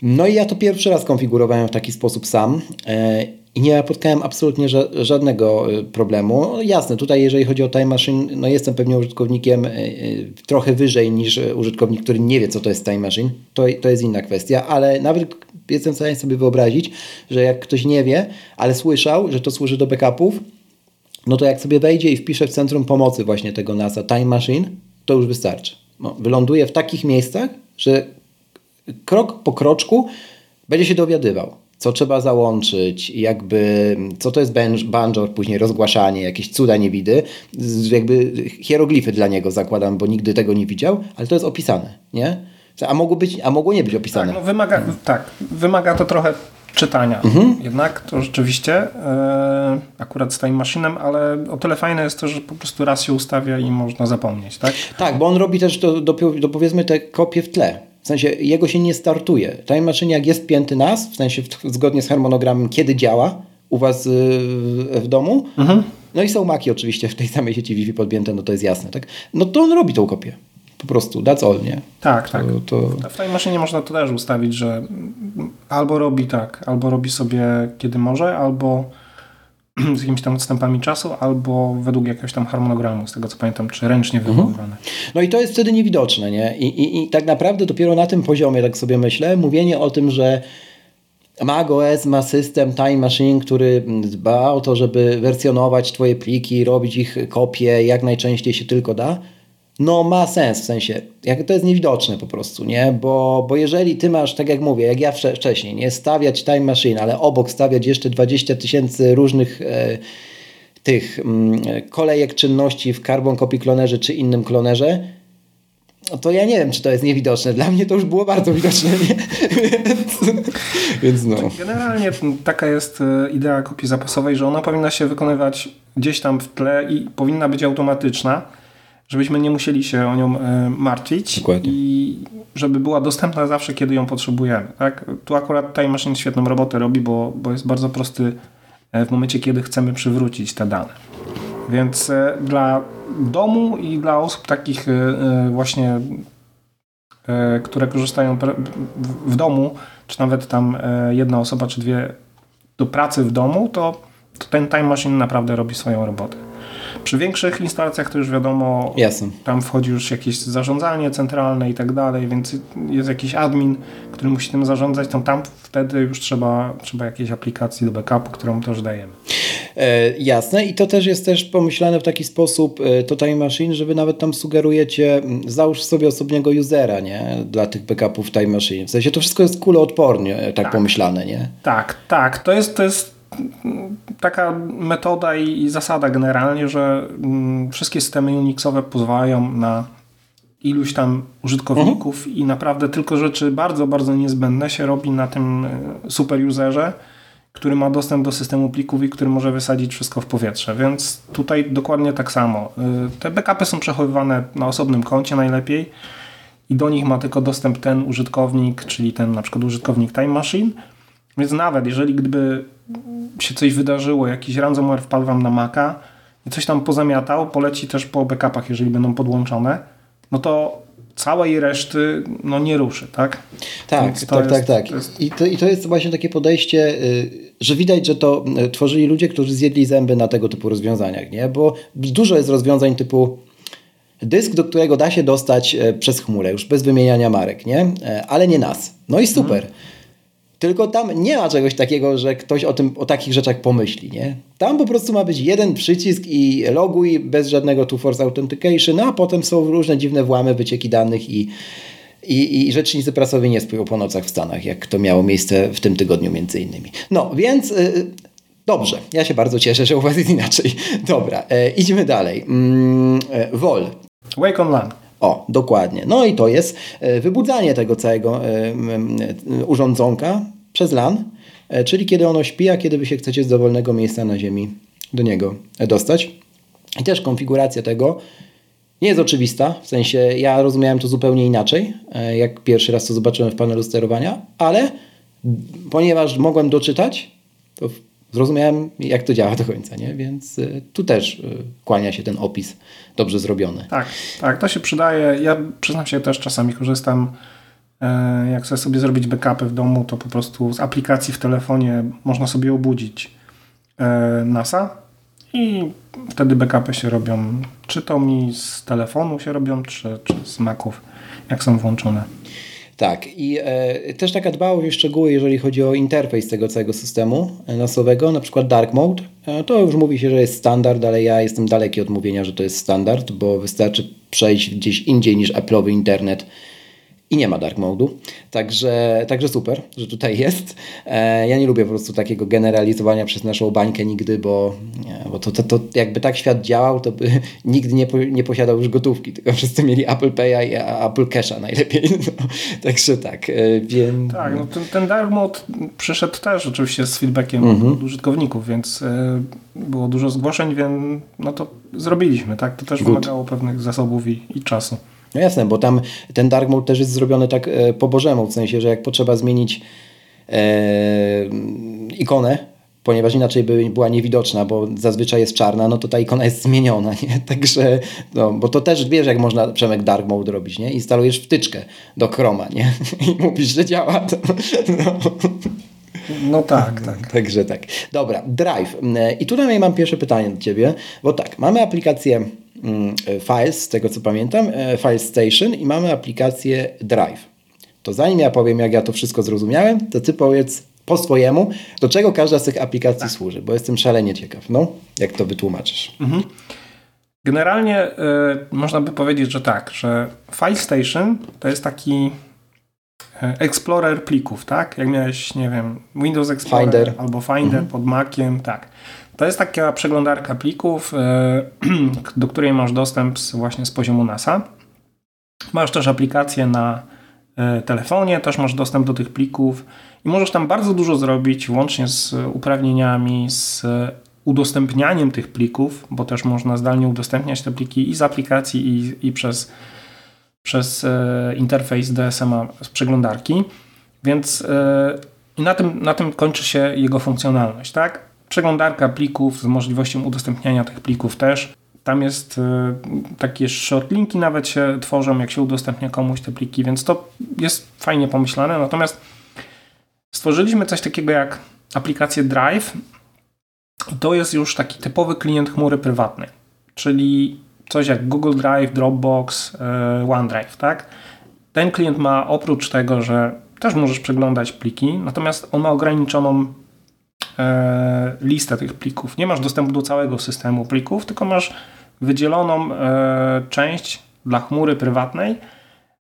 No i ja to pierwszy raz konfigurowałem w taki sposób sam e, i nie napotkałem absolutnie żadnego problemu. No jasne, tutaj jeżeli chodzi o Time Machine, no jestem pewnie użytkownikiem trochę wyżej niż użytkownik, który nie wie, co to jest Time Machine. To, to jest inna kwestia, ale nawet jestem w stanie sobie wyobrazić, że jak ktoś nie wie, ale słyszał, że to służy do backupów, no to jak sobie wejdzie i wpisze w centrum pomocy właśnie tego NASA Time Machine, to już wystarczy. No, wyląduje w takich miejscach, że krok po kroczku będzie się dowiadywał, co trzeba załączyć, jakby co to jest banjor, później rozgłaszanie, jakieś cuda niewidy, jakby hieroglify dla niego zakładam, bo nigdy tego nie widział, ale to jest opisane, nie? A mogło, być, a mogło nie być opisane. Tak, no wymaga, mhm. tak, wymaga to trochę czytania. Mhm. Jednak to rzeczywiście e, akurat z Time Machinem, ale o tyle fajne jest to, że po prostu raz się ustawia i można zapomnieć, tak? Tak, bo on robi też do, do, do powiedzmy te kopie w tle. W sensie jego się nie startuje. Time Machine jak jest pięty nas, w sensie w, zgodnie z harmonogramem, kiedy działa u Was y, w domu, mhm. no i są maki oczywiście w tej samej sieci Wi-Fi podpięte, no to jest jasne, tak? No to on robi tą kopię. Po prostu, that's all, nie? Tak, tak. To... W tej maszynie można to też ustawić, że albo robi tak, albo robi sobie kiedy może, albo (clears throat) z jakimiś tam odstępami czasu, albo według jakiegoś tam harmonogramu, z tego co pamiętam, czy ręcznie mhm. wywoływane. No i to jest wtedy niewidoczne, nie? I, i, I tak naprawdę dopiero na tym poziomie, tak sobie myślę, mówienie o tym, że macOS ma system Time Machine, który dba o to, żeby wersjonować Twoje pliki, robić ich kopie jak najczęściej się tylko da, no ma sens w sensie, jak to jest niewidoczne po prostu, nie? Bo, bo jeżeli ty masz, tak jak mówię, jak ja wcześniej, nie stawiać time machine, ale obok stawiać jeszcze 20 tysięcy różnych e, tych mm, kolejek czynności w Carbon Copy Clonerze czy innym klonerze, no to ja nie wiem, czy to jest niewidoczne. Dla mnie to już było bardzo widoczne. Więc, (laughs) więc no. Generalnie taka jest e, idea kopii zapasowej, że ona powinna się wykonywać gdzieś tam w tle i powinna być automatyczna żebyśmy nie musieli się o nią e, martwić Dokładnie. i żeby była dostępna zawsze, kiedy ją potrzebujemy. Tak? Tu akurat Time Machine świetną robotę robi, bo, bo jest bardzo prosty e, w momencie, kiedy chcemy przywrócić te dane. Więc e, dla domu i dla osób takich właśnie, które korzystają w domu, czy nawet tam jedna osoba, czy dwie do pracy w domu, to, to ten Time Machine naprawdę robi swoją robotę. Przy większych instalacjach to już wiadomo, Jasne. tam wchodzi już jakieś zarządzanie centralne i tak dalej, więc jest jakiś admin, który musi tym zarządzać, to tam wtedy już trzeba, trzeba jakiejś aplikacji do backupu, którą też dajemy. E, jasne i to też jest też pomyślane w taki sposób e, to Time Machine, że wy nawet tam sugerujecie, załóż sobie osobnego usera, nie? Dla tych backupów Time Machine. W sensie to wszystko jest kuloodpornie tak, tak pomyślane, nie? Tak, tak. To jest, to jest taka metoda i, zasada generalnie, że mm, wszystkie systemy Unixowe pozwalają na iluś tam użytkowników mhm. i naprawdę tylko rzeczy bardzo, bardzo niezbędne się robi na tym e, super userze, który ma dostęp do systemu plików i który może wysadzić wszystko w powietrze. Więc tutaj dokładnie tak samo. Y, te backupy są przechowywane na osobnym koncie najlepiej i do nich ma tylko dostęp ten użytkownik, czyli ten na przykład użytkownik Time Machine. Więc nawet jeżeli gdyby się coś wydarzyło, jakiś ransomware wpadł wam na Maca i coś tam pozamiatał, poleci też po backupach, jeżeli będą podłączone, no to całej reszty no, nie ruszy, tak? Tak, tak, tak, jest, tak. Jest... I, to, I to jest właśnie takie podejście, y, że widać, że to y, tworzyli ludzie, którzy zjedli zęby na tego typu rozwiązaniach, nie? Bo dużo jest rozwiązań typu dysk, do którego da się dostać e, przez chmurę, już bez wymieniania marek, nie? Ale nie nas. No i super. Mhm. Tylko tam nie ma czegoś takiego, że ktoś o, tym, o takich rzeczach pomyśli. Nie? Tam po prostu ma być jeden przycisk i loguj bez żadnego two-force authentication, a potem są różne dziwne włamy, wycieki danych i, i, i rzecznicy prasowi nie spią po nocach w Stanach, jak to miało miejsce w tym tygodniu między innymi. No, więc... Yy, Dobrze, ja się bardzo cieszę, że u Was jest inaczej. (laughs) Dobra, e, idźmy dalej. Mm, e, Wol. Wake. O, dokładnie. No i to jest e, wybudzanie tego całego e, e, urządzonka przez LAN, czyli kiedy ono śpi, a kiedy Wy się chcecie z dowolnego miejsca na Ziemi do niego dostać. I też konfiguracja tego nie jest oczywista, w sensie ja rozumiałem to zupełnie inaczej, jak pierwszy raz to zobaczyłem w panelu sterowania, ale ponieważ mogłem doczytać, to zrozumiałem, jak to działa do końca, nie? więc y, tu też y, kłania się ten opis dobrze zrobiony. Tak, tak, to się przydaje. Ja przyznam się też czasami korzystam, e, jak chcę sobie zrobić backupy w domu, to po prostu z aplikacji w telefonie można sobie obudzić e, NASA i wtedy backupy się robią, czy to mi z telefonu się robią, czy, czy z Maców, jak są włączone. Tak, i e, też taka dbałość o szczegóły, jeżeli chodzi o interfejs tego całego systemu nasowego, na przykład Dark Mode, e, to już mówi się, że jest standard, ale ja jestem daleki od mówienia, że to jest standard, bo wystarczy przejść gdzieś indziej niż Apple'owy internet i nie ma dark mode'u. Także, także super, że tutaj jest. E, ja nie lubię po prostu takiego generalizowania przez naszą bańkę nigdy, bo, bo to, to, to jakby tak świat działał, to by (laughs) nigdy nie, po, nie posiadał już gotówki, tylko wszyscy mieli Apple Pay'a i Apple Cash'a najlepiej. (laughs) No, także tak. E, więc... Tak, no ten, ten dark mode przyszedł też oczywiście z feedbackiem mhm. od użytkowników, więc e, było dużo zgłoszeń, więc no to zrobiliśmy, tak? To też Good. wymagało pewnych zasobów i, i czasu. No jasne, bo tam ten dark mode też jest zrobiony tak e, po bożemu, w sensie, że jak potrzeba zmienić e, ikonę, ponieważ inaczej by była niewidoczna, bo zazwyczaj jest czarna, no to ta ikona jest zmieniona, (laughs) nie? Także, no, bo to też wiesz, jak można Przemek Dark Mode robić, nie? Instalujesz wtyczkę do Chroma, nie? (laughs) I mówisz, że działa. To, (laughs) no. no tak, tak. Także tak. Dobra, Drive. I tutaj mam pierwsze pytanie do Ciebie, bo tak, mamy aplikację Files, z tego co pamiętam, e, File Station i mamy aplikację Drive. To zanim ja powiem, jak ja to wszystko zrozumiałem, to ty powiedz po swojemu, do czego każda z tych aplikacji tak. służy, bo jestem szalenie ciekaw, no, jak to wytłumaczysz. Mhm. Generalnie y, można by powiedzieć, że tak, że File Station to jest taki e, Explorer plików, tak? Jak miałeś, nie wiem, Windows Explorer Finder. albo Finder mhm. pod Maciem, tak. To jest taka przeglądarka plików, e, (clears throat) do której masz dostęp właśnie z poziomu NASA. Masz też aplikację na e, telefonie, też masz dostęp do tych plików i możesz tam bardzo dużo zrobić, łącznie z uprawnieniami, z udostępnianiem tych plików, bo też można zdalnie udostępniać te pliki i z aplikacji, i, i przez, przez e, interfejs DSM-a z przeglądarki. Więc na tym, na tym kończy się jego funkcjonalność, tak? Przeglądarka plików z możliwością udostępniania tych plików też. Tam jest e, takie shortlinki nawet się tworzą, jak się udostępnia komuś te pliki, więc to jest fajnie pomyślane. Natomiast stworzyliśmy coś takiego jak aplikację Drive. To jest już taki typowy klient chmury prywatnej, czyli coś jak Google Drive, Dropbox, e, OneDrive, tak? Ten klient ma oprócz tego, że też możesz przeglądać pliki, natomiast on ma ograniczoną listę tych plików. Nie masz dostępu do całego systemu plików, tylko masz wydzieloną e, część dla chmury prywatnej,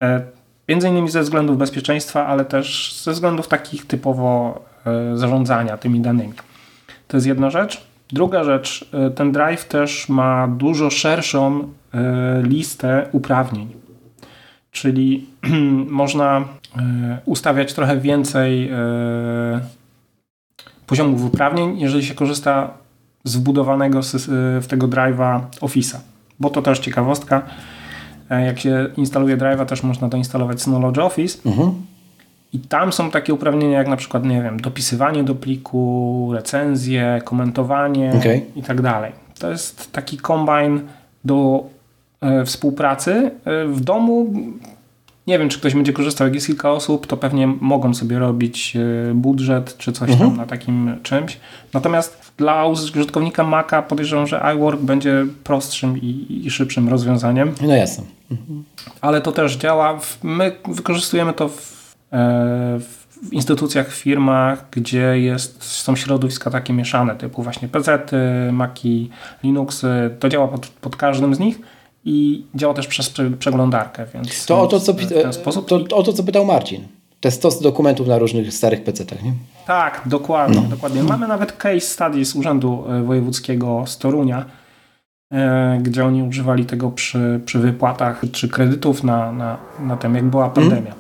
e, między innymi ze względów bezpieczeństwa, ale też ze względów takich typowo e, zarządzania tymi danymi. To jest jedna rzecz. Druga rzecz, e, ten drive też ma dużo szerszą e, listę uprawnień. Czyli (clears throat) można ustawiać trochę więcej poziomów uprawnień, jeżeli się korzysta z wbudowanego w tego drive'a Office'a. Bo to też ciekawostka. E, jak się instaluje drive'a, też można doinstalować Synology Office. Mhm. I tam są takie uprawnienia jak na przykład, nie wiem, dopisywanie do pliku, recenzje, komentowanie okay. i tak dalej. To jest taki kombine do e, współpracy. E, w domu nie wiem, czy ktoś będzie korzystał. Jak jest kilka osób, to pewnie mogą sobie robić e, budżet czy coś mhm. tam na takim czymś. Natomiast dla użytkownika Maca podejrzewam, że iWork będzie prostszym i, i szybszym rozwiązaniem. No jasne. Mhm. Ale to też działa. My wykorzystujemy to w, e, w instytucjach, w firmach, gdzie jest, są środowiska takie mieszane, typu właśnie PZ, Maki, Linuxy. To działa pod, pod każdym z nich i działa też przez przeglądarkę, więc to o to, co, w ten sposób. To, o to, co pytał Marcin. Jest stos dokumentów na różnych starych PC-tach, nie? Tak, dokładnie. No. dokładnie. Mamy nawet case study z Urzędu e, Wojewódzkiego z Torunia, e, gdzie oni używali tego przy, przy wypłatach czy kredytów na, na, na tym, jak była pandemia.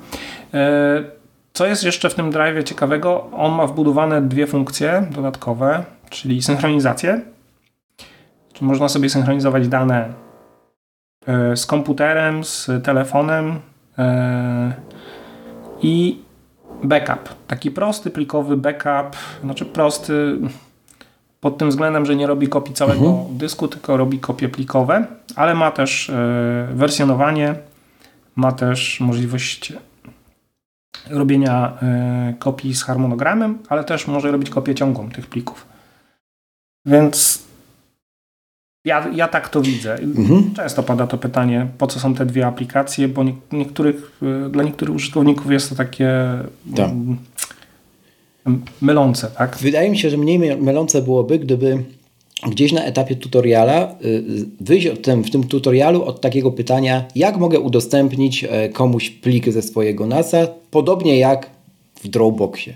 Mm. Co jest jeszcze w tym drive ciekawego? On ma wbudowane dwie funkcje dodatkowe, czyli synchronizację. Czyli można sobie synchronizować dane z komputerem, z telefonem e, i backup. Taki prosty, plikowy backup, znaczy prosty pod tym względem, że nie robi kopii całego mhm. dysku, tylko robi kopie plikowe, ale ma też e, wersjonowanie, ma też możliwość robienia kopii z harmonogramem, ale też może robić kopię ciągłą tych plików. Więc ja, ja tak to widzę. Mhm. Często pada to pytanie, po co są te dwie aplikacje, bo nie, niektórych, y, dla niektórych użytkowników jest to takie tak. Mm, mylące. Tak? Wydaje mi się, że mniej mylące byłoby, gdyby gdzieś na etapie tutoriala y, wyjść tym, w tym tutorialu od takiego pytania, jak mogę udostępnić e, komuś plik ze swojego NASA, podobnie jak w Dropboxie.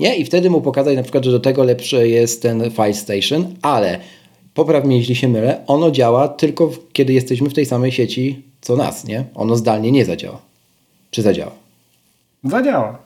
Nie? I wtedy mu pokazać na przykład, że do tego lepszy jest ten File Station, ale popraw mnie jeśli się mylę, ono działa tylko kiedy jesteśmy w tej samej sieci co nas, nie? Ono zdalnie nie zadziała. Czy zadziała? Zadziała.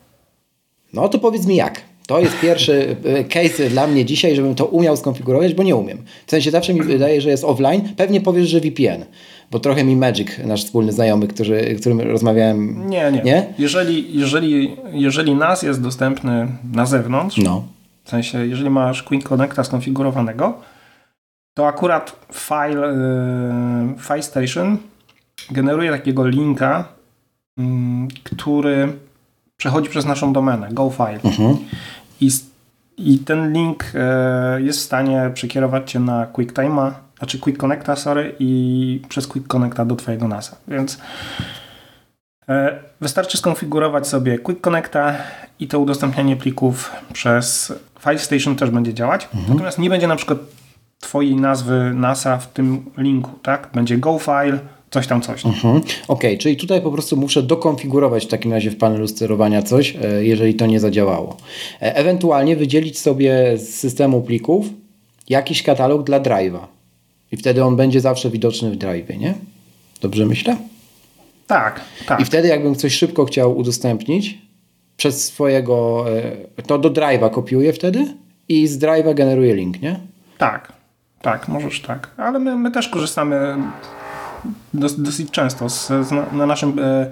No to powiedz mi jak. To jest pierwszy e, case dla mnie dzisiaj, żebym to umiał skonfigurować, bo nie umiem. W sensie zawsze mi wydaje, że jest offline. Pewnie powiesz, że VPN, bo trochę mi Magic, nasz wspólny znajomy, który, którym rozmawiałem. Nie, nie. nie? Jeżeli, jeżeli, jeżeli NAS jest dostępny na zewnątrz, no. w sensie jeżeli masz Quick Connecta skonfigurowanego, to akurat file, y, file Station generuje takiego linka, mm, który przechodzi przez naszą domenę GoFile. Mhm. I, I ten link y, jest w stanie przekierować Cię na QuickTime'a, znaczy Quick Connecta, sorry, i przez Quick Connecta do Twojego NASa. Więc y, wystarczy skonfigurować sobie Quick Connecta i to udostępnianie plików przez File Station też będzie działać. Mhm. Natomiast nie będzie na przykład twojej nazwy NASA w tym linku, tak? Będzie GoFile, coś tam, coś. Mhm. Okej, okay, czyli tutaj po prostu muszę dokonfigurować w takim razie w panelu sterowania coś, e, jeżeli to nie zadziałało. E, ewentualnie wydzielić sobie z systemu plików jakiś katalog dla drive'a. I wtedy on będzie zawsze widoczny w drive'ie, nie? Dobrze myślę? Tak, tak. I wtedy jakbym coś szybko chciał udostępnić przez swojego, e, to do drive'a kopiuję wtedy i z drive'a generuję link, nie? Tak, tak, możesz tak. Ale my, my też korzystamy dos, dosyć często z, z, na naszym e,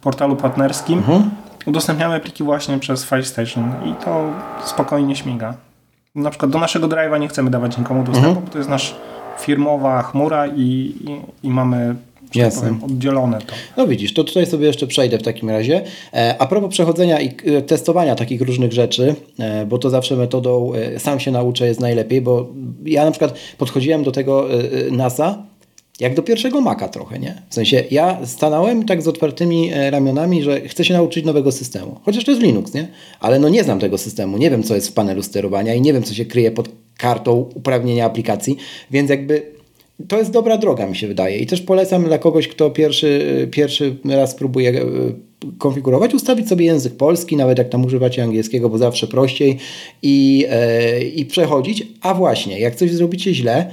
portalu partnerskim. Mhm. Udostępniamy pliki właśnie przez FileStation i to spokojnie śmiga. Na przykład do naszego drive'a nie chcemy dawać nikomu dostępu, mhm. bo to jest nasz firmowa chmura i, i, i mamy Jasne. Powiem, oddzielone to. No widzisz, to tutaj sobie jeszcze przejdę w takim razie. E, a propos przechodzenia i e, testowania takich różnych rzeczy, e, bo to zawsze metodą sam się nauczę jest najlepiej, bo ja na przykład podchodziłem do tego NASA jak do pierwszego maka trochę, nie? W sensie ja stanąłem tak z otwartymi ramionami, że chcę się nauczyć nowego systemu. Chociaż to jest Linux, nie? Ale no nie znam tego systemu, nie wiem co jest w panelu sterowania i nie wiem co się kryje pod kartą uprawnienia aplikacji, więc jakby to jest dobra droga, mi się wydaje. I też polecam dla kogoś, kto pierwszy, pierwszy raz próbuje e, konfigurować, ustawić sobie język polski, nawet jak tam używacie angielskiego, bo zawsze prościej i, e, i przechodzić. A właśnie, jak coś zrobicie źle,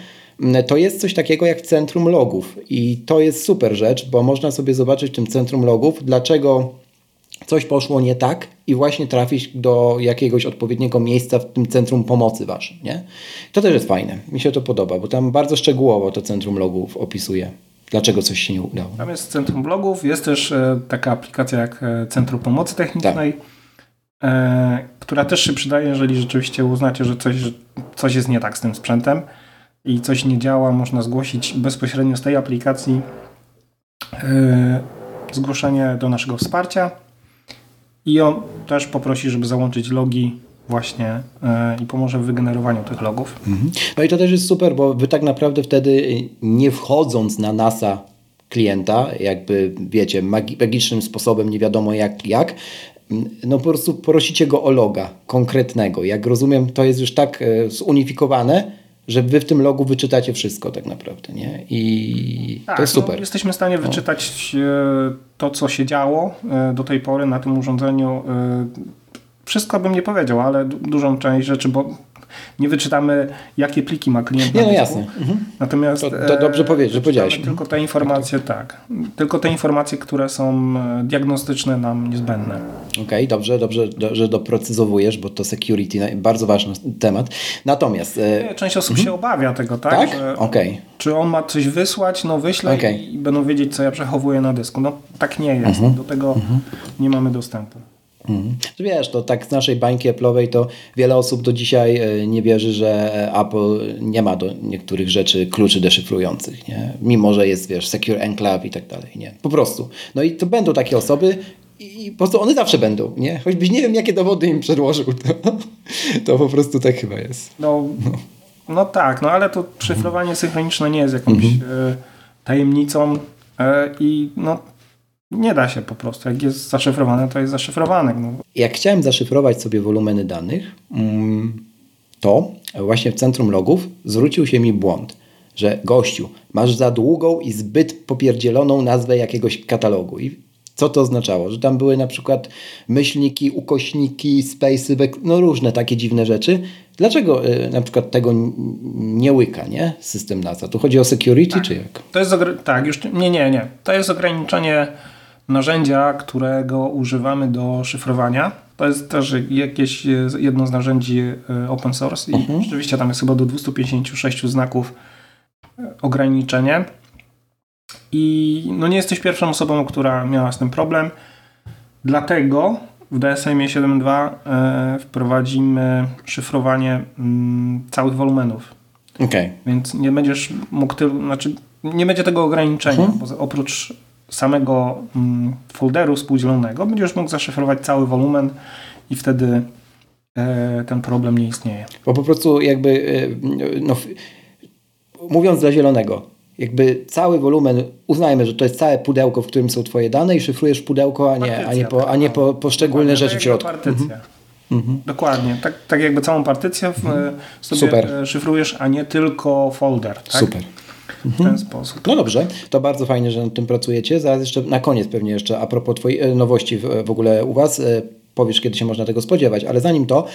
to jest coś takiego jak centrum logów i to jest super rzecz, bo można sobie zobaczyć w tym centrum logów, dlaczego coś poszło nie tak i właśnie trafić do jakiegoś odpowiedniego miejsca w tym centrum pomocy waszym, nie? To też jest fajne. Mi się to podoba, bo tam bardzo szczegółowo to centrum logów opisuje. Dlaczego coś się nie udało. Tam jest centrum blogów, jest też e, taka aplikacja jak e, Centrum Pomocy Technicznej, tak. e, która też się przydaje, jeżeli rzeczywiście uznacie, że coś, że coś jest nie tak z tym sprzętem i coś nie działa, można zgłosić bezpośrednio z tej aplikacji e, zgłoszenie do naszego wsparcia i on też poprosi, żeby załączyć logi właśnie e, i pomoże w wygenerowaniu tych logów. Mhm. No i to też jest super, bo wy tak naprawdę wtedy nie wchodząc na NASA klienta, jakby wiecie, magicznym sposobem, nie wiadomo jak, jak no po prostu prosicie go o loga konkretnego. Jak rozumiem, to jest już tak e, zunifikowane, że wy w tym logu wyczytacie wszystko tak naprawdę, nie? I tak, to jest no, super. No, jesteśmy w stanie no. wyczytać no. to, co się działo e, do tej pory na tym urządzeniu. E, wszystko bym nie powiedział, ale dużą część rzeczy, bo nie wyczytamy, jakie pliki ma klient nie, no jasne. Mhm. Natomiast to, to dobrze powie, że powiedziałeś. Tylko te informacje, tak. Tylko te informacje, które są diagnostyczne nam niezbędne. Okej, okay, dobrze, dobrze, że doprecyzowujesz, bo to security bardzo ważny temat. Natomiast... E, część osób mhm. się obawia tego, tak? Tak? Okej. Okay. Czy on ma coś wysłać, no wyślę okay. i będą wiedzieć, co ja przechowuję na dysku. No tak nie jest. Mhm. Do tego mhm. nie mamy dostępu. Mhm. Wiesz, to tak z naszej bańki Apple'owej to wiele osób do dzisiaj e, nie wierzy, że Apple nie ma do niektórych rzeczy kluczy deszyfrujących, nie? Mimo, że jest, wiesz, Secure Enclave i tak dalej, nie? Po prostu. No i to będą takie osoby i po prostu one zawsze będą, nie? Choćbyś nie wiem, jakie dowody im przedłożył, to, to po prostu tak chyba jest. No, no. no tak, no ale to szyfrowanie synchroniczne nie jest jakąś mhm. E, tajemnicą e, i no nie da się po prostu. Jak jest zaszyfrowane, to jest zaszyfrowane. No. Jak chciałem zaszyfrować sobie wolumeny danych, mm, to właśnie w centrum logów zwrócił się mi błąd, że gościu, masz za długą i zbyt popierdzieloną nazwę jakiegoś katalogu. I co to oznaczało? Że tam były na przykład myślniki, ukośniki, space'y, no różne takie dziwne rzeczy. Dlaczego y, na przykład tego nie łyka, nie? System NASA? Tu chodzi o security, tak. czy jak? To jest, tak, już, nie, nie, nie. To jest ograniczenie narzędzia, którego używamy do szyfrowania. To jest też jakieś jedno z narzędzi e, open source i mhm. rzeczywiście tam jest chyba do 256 znaków e, ograniczenie. I no nie jesteś pierwszą osobą, która miała z tym problem. Dlatego w DSM 7.2 e, wprowadzimy szyfrowanie mm, całych wolumenów. Okay. Więc nie będziesz mógł, ty, znaczy nie będzie tego ograniczenia, mhm. bo oprócz samego mm, folderu współdzielonego będziesz mógł zaszyfrować cały wolumen i wtedy e, ten problem nie istnieje. Bo po prostu jakby e, no, mówiąc dla zielonego, jakby cały wolumen, uznajmy, że to jest całe pudełko, w którym są twoje dane i szyfrujesz pudełko, a nie, partycja, a nie, po, a nie po, poszczególne rzeczy w środku. Partycja. Mhm. Mhm. Dokładnie. Tak, tak jakby całą partycję w, mhm. sobie Super. szyfrujesz, a nie tylko folder. Tak? Super w ten sposób. No dobrze, to bardzo fajnie, że nad tym pracujecie. Zaraz jeszcze na koniec pewnie jeszcze a propos Twojej e, nowości w, ogóle u Was e, powiesz, kiedy się można tego spodziewać, ale zanim to,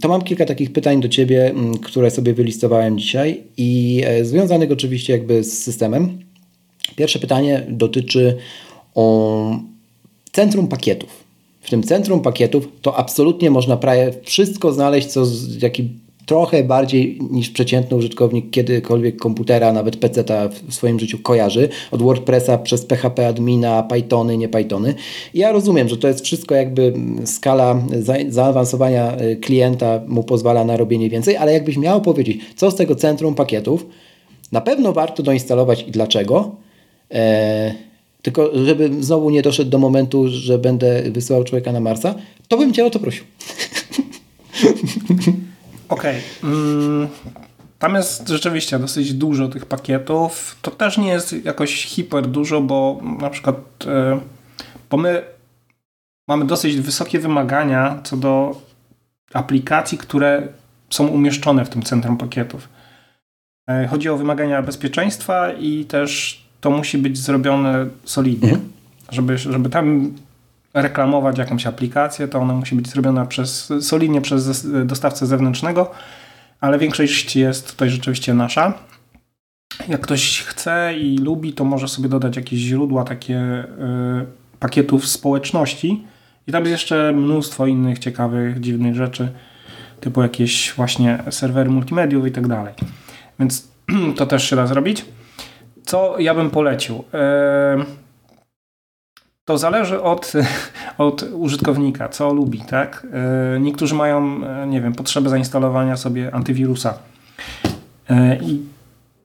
to mam kilka takich pytań do Ciebie, które sobie wylistowałem dzisiaj i e, związanych oczywiście jakby z systemem. Pierwsze pytanie dotyczy centrum pakietów. W tym centrum pakietów to absolutnie można prawie wszystko znaleźć, co jaki trochę bardziej niż przeciętny użytkownik kiedykolwiek komputera, nawet PC w swoim życiu kojarzy. Od WordPressa przez PHP admina, Pythony, nie Pythony. ja rozumiem, że to jest wszystko jakby skala za zaawansowania y, klienta mu pozwala na robienie więcej, ale jakbyś miał powiedzieć, co z tego centrum pakietów, na pewno warto doinstalować i dlaczego. Eee, tylko żeby znowu nie doszedł do momentu, że będę wysyłał człowieka na Marsa, to bym Cię o to prosił. (laughs) Okej. Okay. Mm, tam jest rzeczywiście dosyć dużo tych pakietów. To też nie jest jakoś hiper dużo, bo na przykład e, bo my mamy dosyć wysokie wymagania co do aplikacji, które są umieszczone w tym centrum pakietów. E, chodzi o wymagania bezpieczeństwa i też to musi być zrobione solidnie. Mhm. Żeby, żeby tam reklamować jakąś aplikację, to ona musi być zrobiona przez, solidnie przez dostawcę zewnętrznego, ale większość jest tutaj rzeczywiście nasza. Jak ktoś chce i lubi, to może sobie dodać jakieś źródła takie yy, pakietów społeczności i tam jest jeszcze mnóstwo innych ciekawych, dziwnych rzeczy, typu jakieś właśnie serwery multimediów i tak dalej. Więc (clears throat) to też się da zrobić. Co ja bym polecił? To zależy od, (laughs) od użytkownika, co lubi, tak? Niektórzy mają, nie wiem, potrzebę zainstalowania sobie antywirusa. I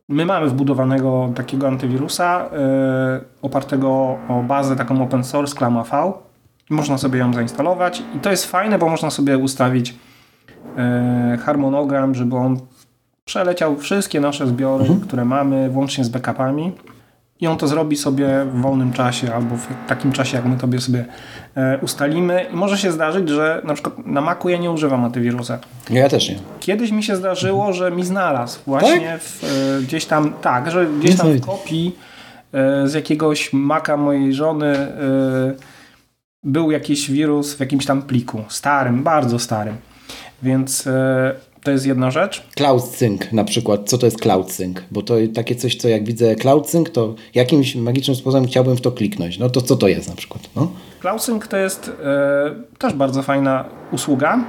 my mamy wbudowanego takiego antywirusa opartego o bazę taką open source, Klama V. Można sobie ją zainstalować i to jest fajne, bo można sobie ustawić harmonogram, żeby on przeleciał wszystkie nasze zbiory, mhm. które mamy, włącznie z backupami i on to zrobi sobie w wolnym czasie albo w takim czasie, jak my tobie sobie e, ustalimy. I może się zdarzyć, że na przykład na Macu ja nie używam antywirusa. Ja też nie. Kiedyś mi się zdarzyło, że mi znalazł właśnie tak? w, e, gdzieś tam, tak, że gdzieś tam w kopii e, z jakiegoś Maca mojej żony był jakiś wirus w jakimś tam pliku. Starym, bardzo starym. Więc to jest jedna rzecz. Cloud Sync na przykład. Co to jest Cloud Sync? Bo to takie coś, co jak widzę Cloud Sync, to jakimś magicznym sposobem chciałbym w to kliknąć. No to co to jest na przykład? No? Cloud Sync to jest e, też bardzo fajna usługa,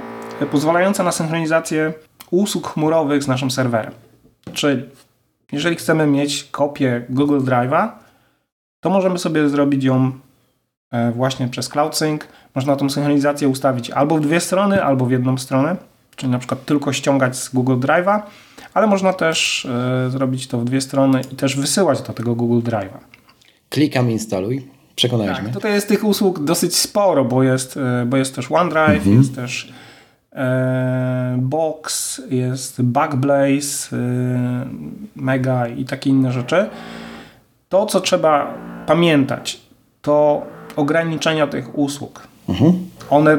e, pozwalająca na synchronizację usług chmurowych z naszym serwerem. Czyli jeżeli chcemy mieć kopię Google Drive'a, to możemy sobie zrobić ją e, właśnie przez Cloud Sync. Można tą synchronizację ustawić albo w dwie strony, albo w jedną stronę czyli na przykład tylko ściągać z Google Drive'a, ale można też y, zrobić to w dwie strony i też wysyłać do tego Google Drive'a. Klikam instaluj. Przekonaliśmy. Tak, tutaj jest tych usług dosyć sporo, bo jest, y, bo jest też OneDrive, mhm. jest też e, Box, jest Backblaze, y, Mega i takie inne rzeczy. To, co trzeba pamiętać, to ograniczenia tych usług. Mhm. One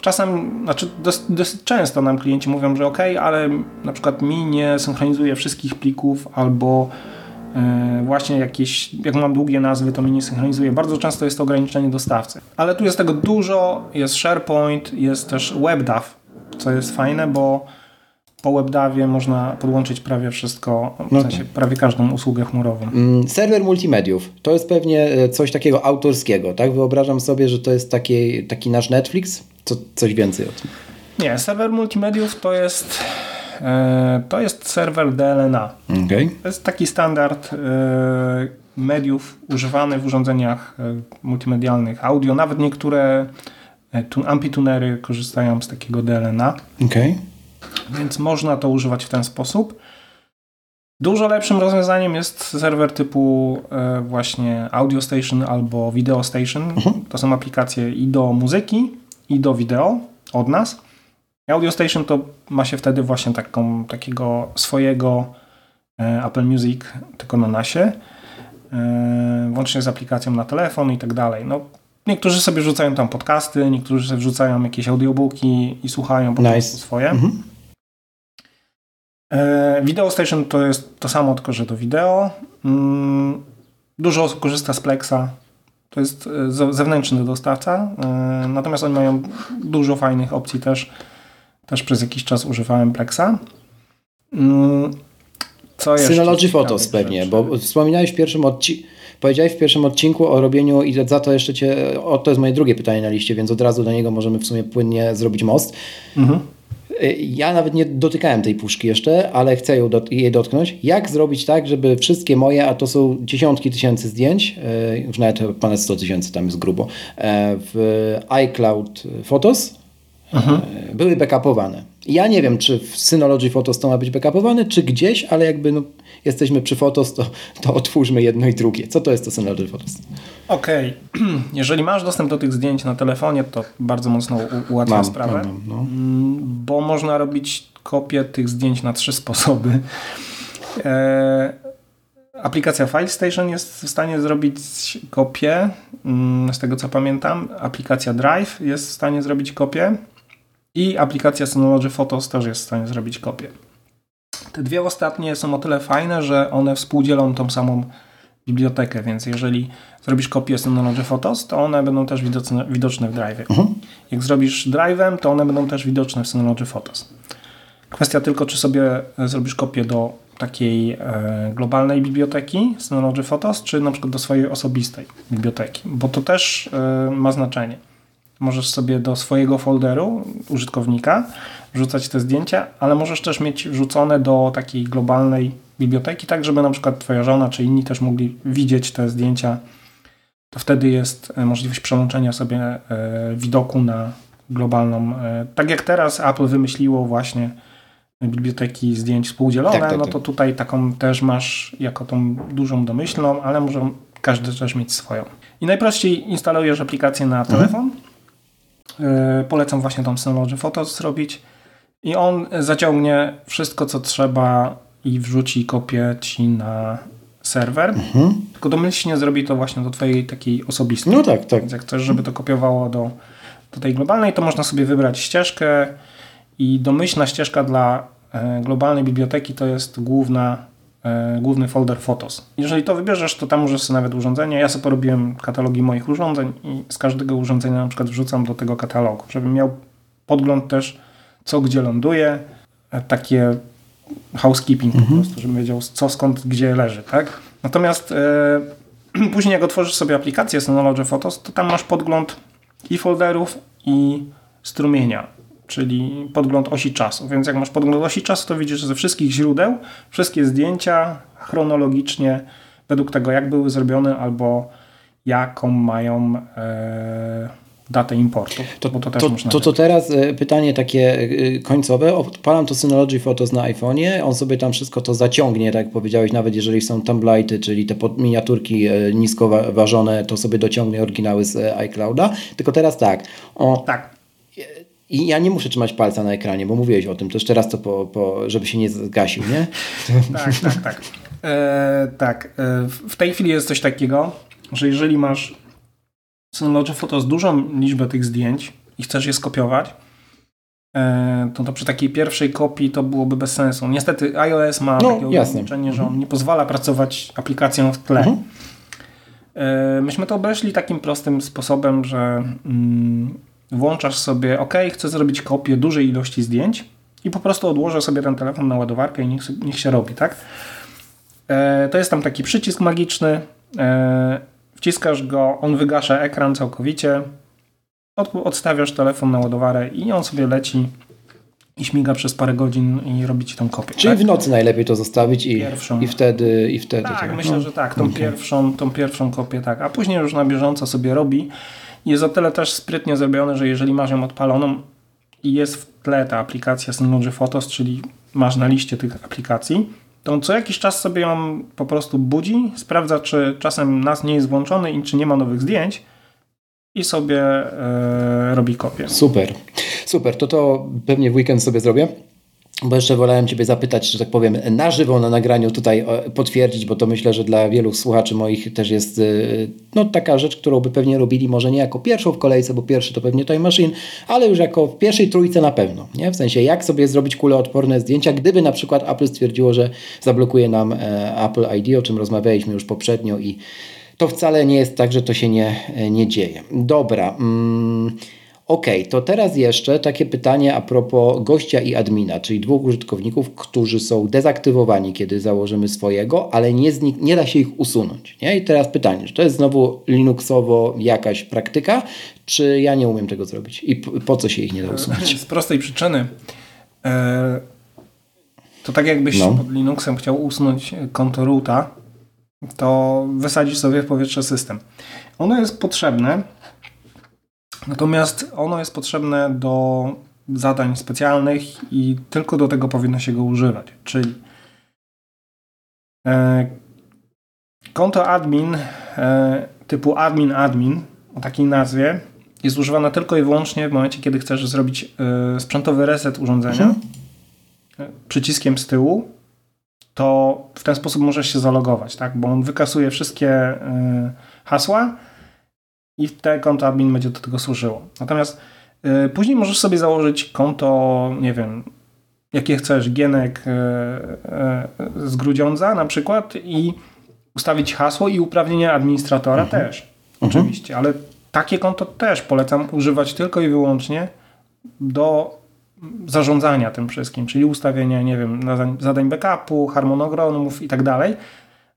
czasem, znaczy dosyć, dosyć, często nam klienci mówią, że ok, ale na przykład mi nie synchronizuje wszystkich plików albo yy, właśnie jakieś, jak mam długie nazwy, to mi nie synchronizuje. Bardzo często jest to ograniczenie dostawcy. Ale tu jest tego dużo, jest SharePoint, jest też WebDAV, co jest fajne, bo po WebDAVie można podłączyć prawie wszystko, w no sensie prawie każdą usługę chmurową. Mm, serwer multimediów to jest pewnie e, coś takiego autorskiego, tak? Wyobrażam sobie, że to jest taki, taki nasz Netflix. Co, coś więcej o tym? Nie, serwer multimediów to jest e, to jest serwer DLNA. Okay. To jest taki standard e, mediów używany w urządzeniach multimedialnych audio. Nawet niektóre ampitunery korzystają z takiego DLNA. Okay. Więc można to używać w ten sposób. Dużo lepszym rozwiązaniem jest serwer typu e, właśnie Audio Station albo Video Station. Mhm. To są aplikacje i do muzyki, i do wideo od nas. Audio Station to ma się wtedy właśnie taką, takiego swojego e, Apple Music, tylko na nasie, e, włącznie z aplikacją na telefon i tak dalej. No, niektórzy sobie rzucają tam podcasty, niektórzy sobie wrzucają jakieś audiobooki i słuchają po nice. prostu swoje. Mhm. E, Video Station to jest to samo, tylko że do wideo. Mm, dużo osób korzysta z Plexa. To jest e, zewnętrzny dostawca. E, natomiast oni mają dużo fajnych opcji też. Też przez jakiś czas używałem Plexa. Mm, co jeszcze? Synology Photos pewnie, rzeczy? bo wspominałeś w pierwszym odcinku powiedziałeś w pierwszym odcinku o robieniu i za to jeszcze cię, o, to jest moje drugie pytanie na liście, więc od razu do niego możemy w sumie płynnie zrobić most. Mhm. Y, ja nawet nie dotykałem tej puszki jeszcze, ale chcę ją dot jej dotknąć. Jak zrobić tak, żeby wszystkie moje, a to są dziesiątki tysięcy zdjęć, y, już nawet ponad 100 tysięcy tam jest grubo, e, w iCloud Photos mhm. Były backupowane. Ja nie wiem, czy w Synology Photos to ma być backupowane, czy gdzieś, ale jakby no, jesteśmy przy Photos, to, to otwórzmy jedno i drugie. Co to jest to Synology Photos? Okej. Okay. (clears throat) Jeżeli masz dostęp do tych zdjęć na telefonie, to bardzo mocno ułatwia mam, sprawę, mam, no. Mm, bo można robić kopię tych zdjęć na trzy sposoby. E, aplikacja FileStation jest w stanie zrobić kopię, mm, z tego co pamiętam. Aplikacja Drive jest w stanie zrobić kopię i aplikacja Synology Photos też jest w stanie zrobić kopię. Te dwie ostatnie są o tyle fajne, że one współdzielą tą samą bibliotekę, więc jeżeli zrobisz kopię Synology Photos, to one będą też widoczne, widoczne w Drive. Mhm. Jak zrobisz Drive'em, to one będą też widoczne w Synology Photos. Kwestia tylko, czy sobie zrobisz kopię do takiej globalnej biblioteki Synology Photos, czy na przykład do swojej osobistej biblioteki, bo to też ma znaczenie. Możesz sobie do swojego folderu użytkownika wrzucać te zdjęcia, ale możesz też mieć wrzucone do takiej globalnej biblioteki, tak żeby na przykład twoja żona czy inni też mogli widzieć te zdjęcia. To wtedy jest e, możliwość przełączenia sobie e, widoku na globalną. E, tak jak teraz Apple wymyśliło właśnie biblioteki zdjęć współdzielone, tak, tak, no to tak. tutaj taką też masz jako tą dużą domyślną, ale może każdy też mieć swoją. I najprościej instalujesz aplikację na mhm. telefon. Mhm. Polecam właśnie tą Synology Photos zrobić i on zaciągnie wszystko, co trzeba i wrzuci kopię ci na serwer. Mhm. Tylko domyślnie zrobi to właśnie do twojej takiej osobistej. No tak, tak. Więc jak chcesz, żeby to kopiowało do, do tej globalnej, to można sobie wybrać ścieżkę i domyślna ścieżka dla e, globalnej biblioteki to jest główna, e, główny folder Photos. Jeżeli to wybierzesz, to tam możesz sobie nawet urządzenia. Ja sobie porobiłem katalogi moich urządzeń i z każdego urządzenia na przykład wrzucam do tego katalogu, żebym miał podgląd też co gdzie ląduje, e, takie housekeeping mhm. po prostu, żebym wiedział co skąd gdzie leży, tak? Natomiast e, (clears throat) później jak otworzysz sobie aplikację Synology Photos, to tam masz podgląd i folderów i strumienia, czyli podgląd osi czasu. Więc jak masz podgląd osi czasu, to widzisz ze wszystkich źródeł wszystkie zdjęcia chronologicznie według tego, jak były zrobione albo jaką mają e, datę importu. To, to, to, to, to teraz e, pytanie takie e, końcowe. Odpalam to Synology Photos na iPhone'ie, on sobie tam wszystko to zaciągnie, tak jak powiedziałeś, nawet jeżeli są template'y, czyli te miniaturki e, nisko ważone, to sobie dociągnie oryginały z iClouda. Tylko teraz tak. O, tak. I ja nie muszę trzymać palca na ekranie, bo mówiłeś o tym, to jeszcze raz to, po, po, żeby się nie zgasił, nie? (laughs) tak, tak, tak. E, tak. E, w tej chwili jest coś takiego, że jeżeli masz Synology Photos dużą liczbę tych zdjęć i chcesz je skopiować, e, to, to przy takiej pierwszej kopii to byłoby bez sensu. Niestety iOS ma no, takie ograniczenie, że on mhm. nie pozwala pracować aplikacją w tle. Mhm. E, myśmy to obeszli takim prostym sposobem, że mm, włączasz sobie OK, chcę zrobić kopię dużej ilości zdjęć i po prostu odłożę sobie ten telefon na ładowarkę i niech, niech się robi, tak? E, to jest tam taki przycisk magiczny wciskasz go, on wygasza ekran całkowicie, od, odstawiasz telefon na ładowarę i on sobie leci i śmiga przez parę godzin i robi ci tą kopię. Czyli tak? w nocy najlepiej to zostawić i, pierwszą. i wtedy i wtedy. Tak, tak. myślę, no. że tak, tą, okay. pierwszą, tą pierwszą kopię tak, a później już na bieżąco sobie robi. Jest o tyle też sprytnie zrobione, że jeżeli masz ją odpaloną i jest w tle ta aplikacja Synology Photos, czyli masz na liście tych aplikacji, to co jakiś czas sobie ją po prostu budzi, sprawdza, czy czasem nas nie jest włączony i czy nie ma nowych zdjęć i sobie e, robi kopię. Super, super. To to pewnie w weekend sobie zrobię. Bo jeszcze wolałem Ciebie zapytać, że tak powiem, na żywo na nagraniu tutaj e, potwierdzić, bo to myślę, że dla wielu słuchaczy moich też jest e, no, taka rzecz, którą by pewnie robili może nie jako pierwszą w kolejce, bo pierwszy to pewnie Time Machine, ale już jako w pierwszej trójce na pewno. Nie? W sensie, jak sobie zrobić kuleodporne zdjęcia, gdyby na przykład Apple stwierdziło, że zablokuje nam e, Apple ID, o czym rozmawialiśmy już poprzednio i to wcale nie jest tak, że to się nie, nie dzieje. Dobra. Mm. Ok, to teraz jeszcze takie pytanie a propos gościa i admina, czyli dwóch użytkowników, którzy są dezaktywowani, kiedy założymy swojego, ale nie, nie da się ich usunąć. Nie? I teraz pytanie, czy to jest znowu Linuxowo jakaś praktyka, czy ja nie umiem tego zrobić i po co się ich nie da usunąć? (laughs) Z prostej przyczyny. E, to tak jakbyś no. pod Linuxem chciał usunąć konto roota, to wysadzisz sobie w powietrze system. Ono jest potrzebne Natomiast ono jest potrzebne do zadań specjalnych i tylko do tego powinno się go używać. Czyli e, konto admin e, typu admin admin o takiej nazwie jest używane tylko i wyłącznie w momencie, kiedy chcesz zrobić e, sprzętowy reset urządzenia mhm. Przyciskiem z tyłu, to w ten sposób możesz się zalogować, tak? bo on wykasuje wszystkie hasła i te konto admin będzie do tego służyło. Natomiast y, później możesz sobie założyć konto, nie wiem, jakie chcesz, Gienek y, y, z Grudziądza na przykład i ustawić hasło i uprawnienia administratora mhm. też. Mhm. Oczywiście, ale takie konto też polecam używać tylko i wyłącznie do zarządzania tym wszystkim, czyli ustawienia, nie wiem, zadań backupu, harmonogramów i tak dalej.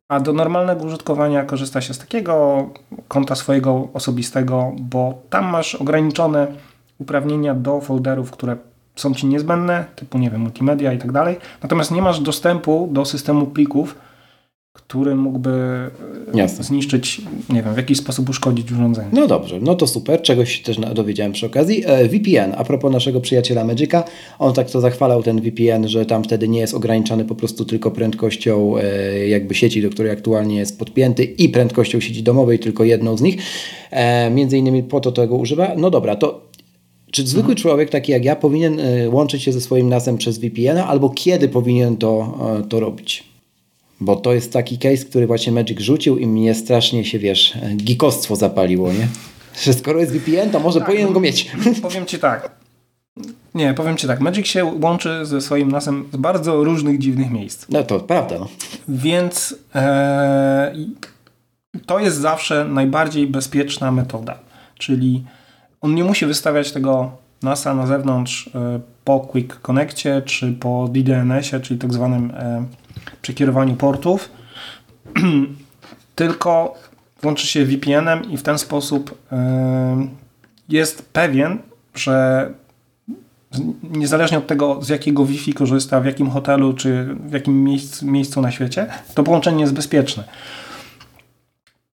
A do normalnego użytkowania korzysta się z takiego konta swojego osobistego, bo tam masz ograniczone uprawnienia do folderów, które są ci niezbędne, typu, nie wiem, multimedia i tak dalej. Natomiast nie masz dostępu do systemu plików, który mógłby e, Jasne. zniszczyć, nie wiem, w jakiś sposób uszkodzić urządzenie. No dobrze, no to super, czegoś też dowiedziałem przy okazji. E, VPN, a propos naszego przyjaciela Magica, on tak to zachwalał ten VPN, że tam wtedy nie jest ograniczany po prostu tylko prędkością e, jakby sieci, do której aktualnie jest podpięty i prędkością sieci domowej, tylko jedną z nich. Między innymi po to tego używa. No dobra, to czy zwykły mhm. człowiek, taki jak ja, powinien łączyć się ze swoim NASem przez VPN-a, albo kiedy powinien to, to robić? Bo to jest taki case, który właśnie Magic rzucił i mnie strasznie się, wiesz, gikostwo zapaliło, nie? Że skoro jest VPN, to może tak, powinien go mieć. Powiem Ci tak. Nie, powiem Ci tak. Magic się łączy ze swoim nasem z bardzo różnych dziwnych miejsc. No to prawda. No. Więc e, to jest zawsze najbardziej bezpieczna metoda. Czyli on nie musi wystawiać tego NASA na zewnątrz e, po Quick Connectie czy po DDNS-ie, czyli tak zwanym e, przekierowaniu portów, (clears throat) tylko łączy się VPN-em i w ten sposób jest pewien, że niezależnie od tego, z jakiego Wi-Fi korzysta, w jakim hotelu czy w jakim miejscu, miejscu na świecie, to połączenie jest bezpieczne.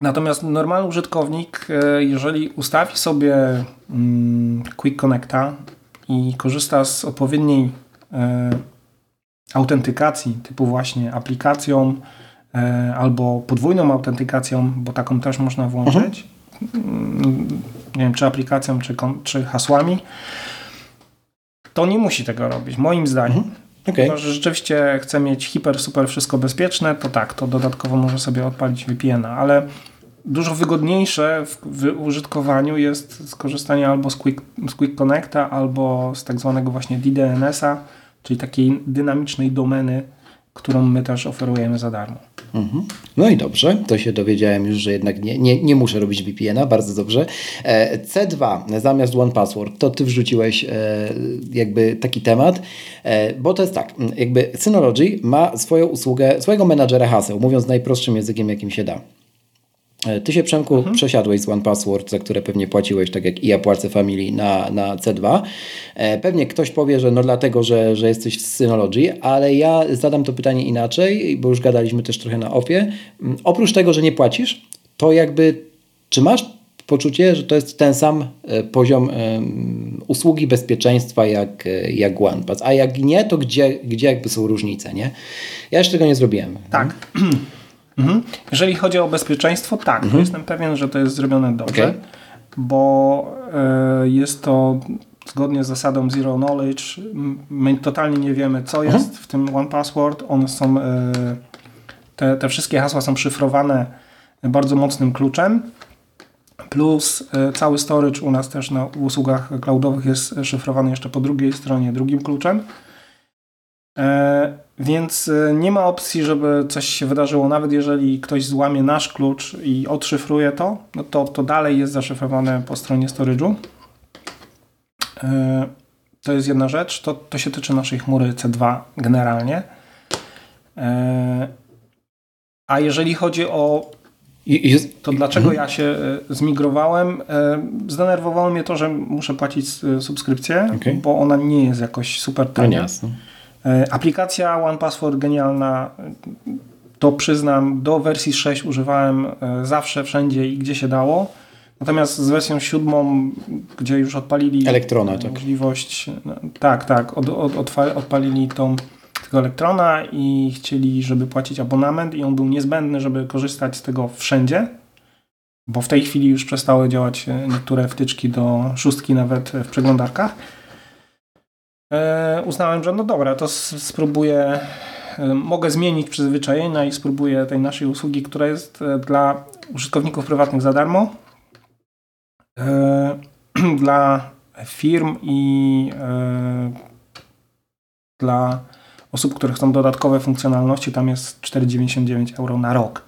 Natomiast normalny użytkownik, e, jeżeli ustawi sobie mm, Quick Connecta i korzysta z odpowiedniej e, autentykacji, typu właśnie aplikacją e, albo podwójną autentykacją, bo taką też można włączyć, mhm. nie wiem, czy aplikacją, czy, czy hasłami, to nie musi tego robić, moim zdaniem. Mhm. Okay. Chyba, że rzeczywiście chce mieć hiper, super wszystko bezpieczne, to tak, to dodatkowo może sobie odpalić VPN-a, ale dużo wygodniejsze w, w, użytkowaniu jest skorzystanie albo z Quick, z Quick Connecta, albo z tak zwanego właśnie DDNS-a, czyli takiej dynamicznej domeny, którą my też oferujemy za darmo. Mhm. No i dobrze, to się dowiedziałem już, że jednak nie, nie, nie muszę robić VPN-a, bardzo dobrze. E, C2 zamiast One Password, to Ty wrzuciłeś e, jakby taki temat, e, bo to jest tak, jakby Synology ma swoją usługę, swojego menadżera haseł, mówiąc najprostszym językiem, jakim się da. E, ty się, Przemku, mhm. przesiadłeś z One Password, za które pewnie płaciłeś, tak jak i ja płacę Family na, na C2. E, pewnie ktoś powie, że no dlatego, że, że jesteś z Synology, ale ja zadam to pytanie inaczej, bo już gadaliśmy też trochę na opie. Mm, oprócz tego, że nie płacisz, to jakby, czy masz poczucie, że to jest ten sam e, poziom usługi bezpieczeństwa jak, jak OnePass, a jak nie, to gdzie, gdzie jakby są różnice, nie? Ja jeszcze tego nie zrobiłem. Tak. (clears throat) Mhm. Jeżeli chodzi o bezpieczeństwo, tak, mhm. jestem pewien, że to jest zrobione dobrze, okay. bo y, jest to zgodnie z zasadą Zero Knowledge. My totalnie nie wiemy, co mhm. jest w tym One Password. One są, y, te, te wszystkie hasła są szyfrowane bardzo mocnym kluczem. Plus y, cały storage u nas też na usługach cloudowych jest szyfrowany jeszcze po drugiej stronie drugim kluczem. Więc e, nie ma opcji, żeby coś się wydarzyło. Nawet jeżeli ktoś złamie nasz klucz i odszyfruje to, no to, to dalej jest zaszyfrowane po stronie storage'u. E, to jest jedna rzecz. To, to się tyczy naszej chmury C2 generalnie. E, a jeżeli chodzi o to dlaczego mhm. ja się zmigrowałem? Zdenerwowało mnie to, że muszę płacić subskrypcję, okay. bo ona nie jest jakoś super tania. No E, aplikacja OnePassword genialna, to przyznam, do wersji 6 używałem e, zawsze, wszędzie i gdzie się dało. Natomiast z wersją siódmą, gdzie już odpalili Elektrona, tak. możliwość, no, tak, tak, od, od, odpalili tą tego elektrona i chcieli, żeby płacić abonament i on był niezbędny, żeby korzystać z tego wszędzie, bo w tej chwili już przestały działać e, niektóre wtyczki do szóstki nawet w przeglądarkach. E, uznałem, że no dobra, to spróbuję, e, mogę zmienić przyzwyczajenia i spróbuję tej naszej usługi, która jest e, dla użytkowników prywatnych za darmo, (clears throat) dla firm i dla osób, które chcą dodatkowe funkcjonalności, tam jest 4,99 euro na rok.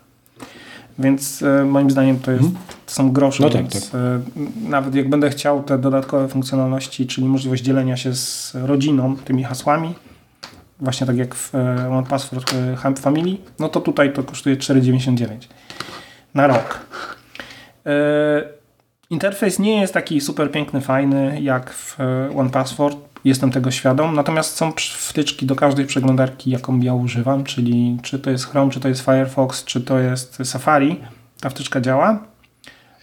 Więc e, moim zdaniem to, jest, Mhm. To są grosze. No tak, więc, e, Nawet jak będę chciał te dodatkowe funkcjonalności, czyli możliwość dzielenia się z rodziną tymi hasłami, właśnie tak jak w e, One Password e, Family, no to tutaj to kosztuje 4,99 na rok. Interfejs nie jest taki super piękny, fajny jak w One Password. Jestem tego świadom. Natomiast są wtyczki do każdej przeglądarki, jaką ja używam, czyli czy to jest Chrome, czy to jest Firefox, czy to jest Safari. Ta wtyczka działa.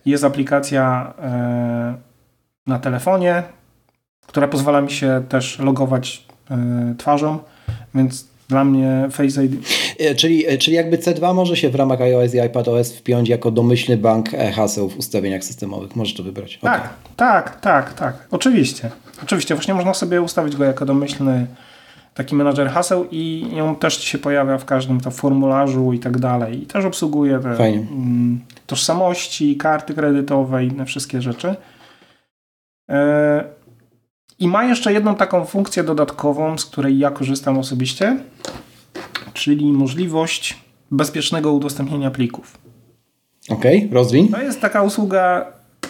Jest aplikacja e, na telefonie, która pozwala mi się też logować e, twarzą, więc dla mnie Face ID E, Czyli, czyli jakby C2 może się w ramach iOS i iPadOS wpiąć jako domyślny bank haseł w ustawieniach systemowych. Możesz to wybrać. Okej. Tak, tak, tak, tak. Oczywiście. Oczywiście, właśnie można sobie ustawić go jako domyślny taki menadżer haseł i ją też się pojawia w każdym to formularzu i tak dalej. I też obsługuje te Fajnie. mm, tożsamości, karty kredytowe i inne wszystkie rzeczy. E, I ma jeszcze jedną taką funkcję dodatkową, z której ja korzystam osobiście, czyli możliwość bezpiecznego udostępnienia plików. Okej, rozwiń. To jest taka usługa,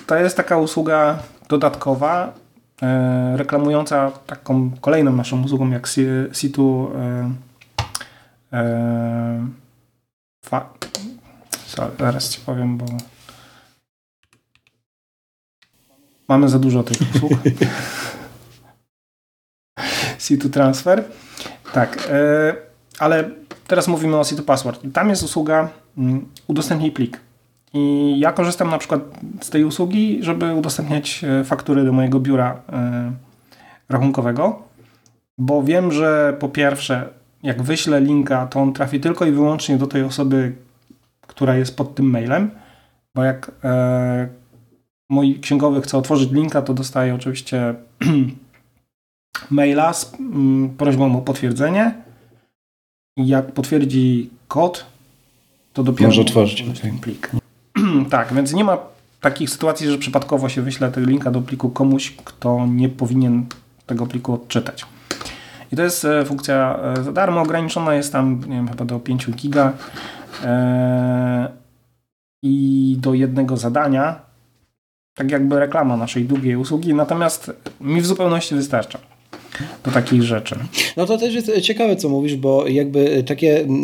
to jest taka usługa dodatkowa, reklamująca taką kolejną naszą usługą jak Si- Situ e, e, fa, zaraz ci powiem, bo mamy za dużo tych usług. (laughs) Situ Transfer. Tak, e, ale teraz mówimy o Situ Password. Tam jest usługa mm, udostępnij plik. I ja korzystam na przykład z tej usługi, żeby udostępniać e, faktury do mojego biura e, rachunkowego, bo wiem, że po pierwsze, jak wyślę linka, to on trafi tylko i wyłącznie do tej osoby, która jest pod tym mailem, bo jak e, mój księgowy chce otworzyć linka, to dostaje oczywiście (clears throat) maila z mm, prośbą o potwierdzenie. I jak potwierdzi kod, to dopiero Może otworzyć, ten plik. Tak, więc nie ma takich sytuacji, że przypadkowo się wyśle tego linka do pliku komuś, kto nie powinien tego pliku odczytać. I to jest e, funkcja e, za darmo, ograniczona jest tam, nie wiem, chyba do 5 giga. E, i do jednego zadania, tak jakby reklama naszej długiej usługi, natomiast mi w zupełności wystarcza do takich rzeczy. No to też jest ciekawe, co mówisz, bo jakby takie, mm,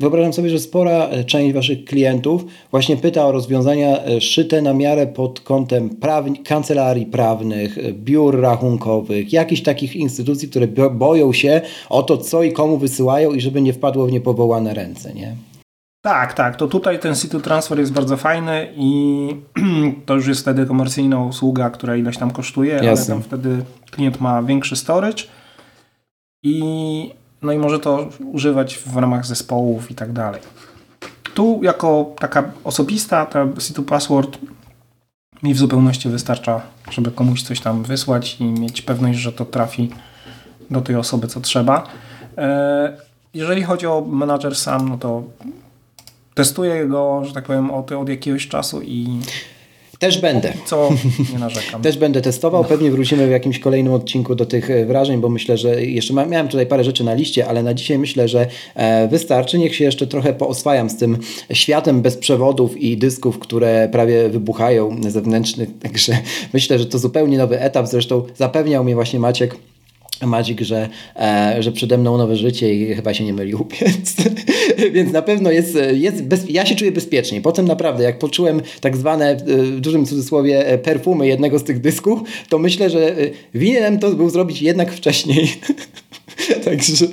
wyobrażam sobie, że spora część waszych klientów właśnie pyta o rozwiązania e, szyte na miarę pod kątem prawni- kancelarii prawnych, e, biur rachunkowych, jakichś takich instytucji, które bo- boją się o to, co i komu wysyłają i żeby nie wpadło w niepowołane ręce, nie? Tak, tak. To tutaj ten Situ Transfer jest bardzo fajny i (clears throat) to już jest wtedy komercyjna usługa, która ileś tam kosztuje, ale Jasne. tam wtedy klient ma większy storage i no i może to używać w ramach zespołów i tak dalej. Tu jako taka osobista ta Situ Password mi w zupełności wystarcza, żeby komuś coś tam wysłać i mieć pewność, że to trafi do tej osoby, co trzeba. E, Jeżeli chodzi o menadżer sam, no to testuję go, że tak powiem, od, od jakiegoś czasu i Też będę. co (laughs) nie narzekam. Też będę testował. Pewnie wrócimy w jakimś kolejnym odcinku do tych e, wrażeń, bo myślę, że jeszcze miałem tutaj parę rzeczy na liście, ale na dzisiaj myślę, że e, wystarczy. Niech się jeszcze trochę pooswajam z tym światem bez przewodów i dysków, które prawie wybuchają zewnętrznych. (laughs) Także myślę, że to zupełnie nowy etap. Zresztą zapewniał mnie właśnie Maciek. Maciek, że, e, że przede mną nowe życie i chyba się nie mylił, (laughs) więc, więc na pewno jest, jest bez, ja się czuję bezpiecznie. Potem naprawdę, jak poczułem tak zwane e, w dużym cudzysłowie e, perfumy jednego z tych dysków, to myślę, że e, winienem to był zrobić jednak wcześniej. (laughs) Także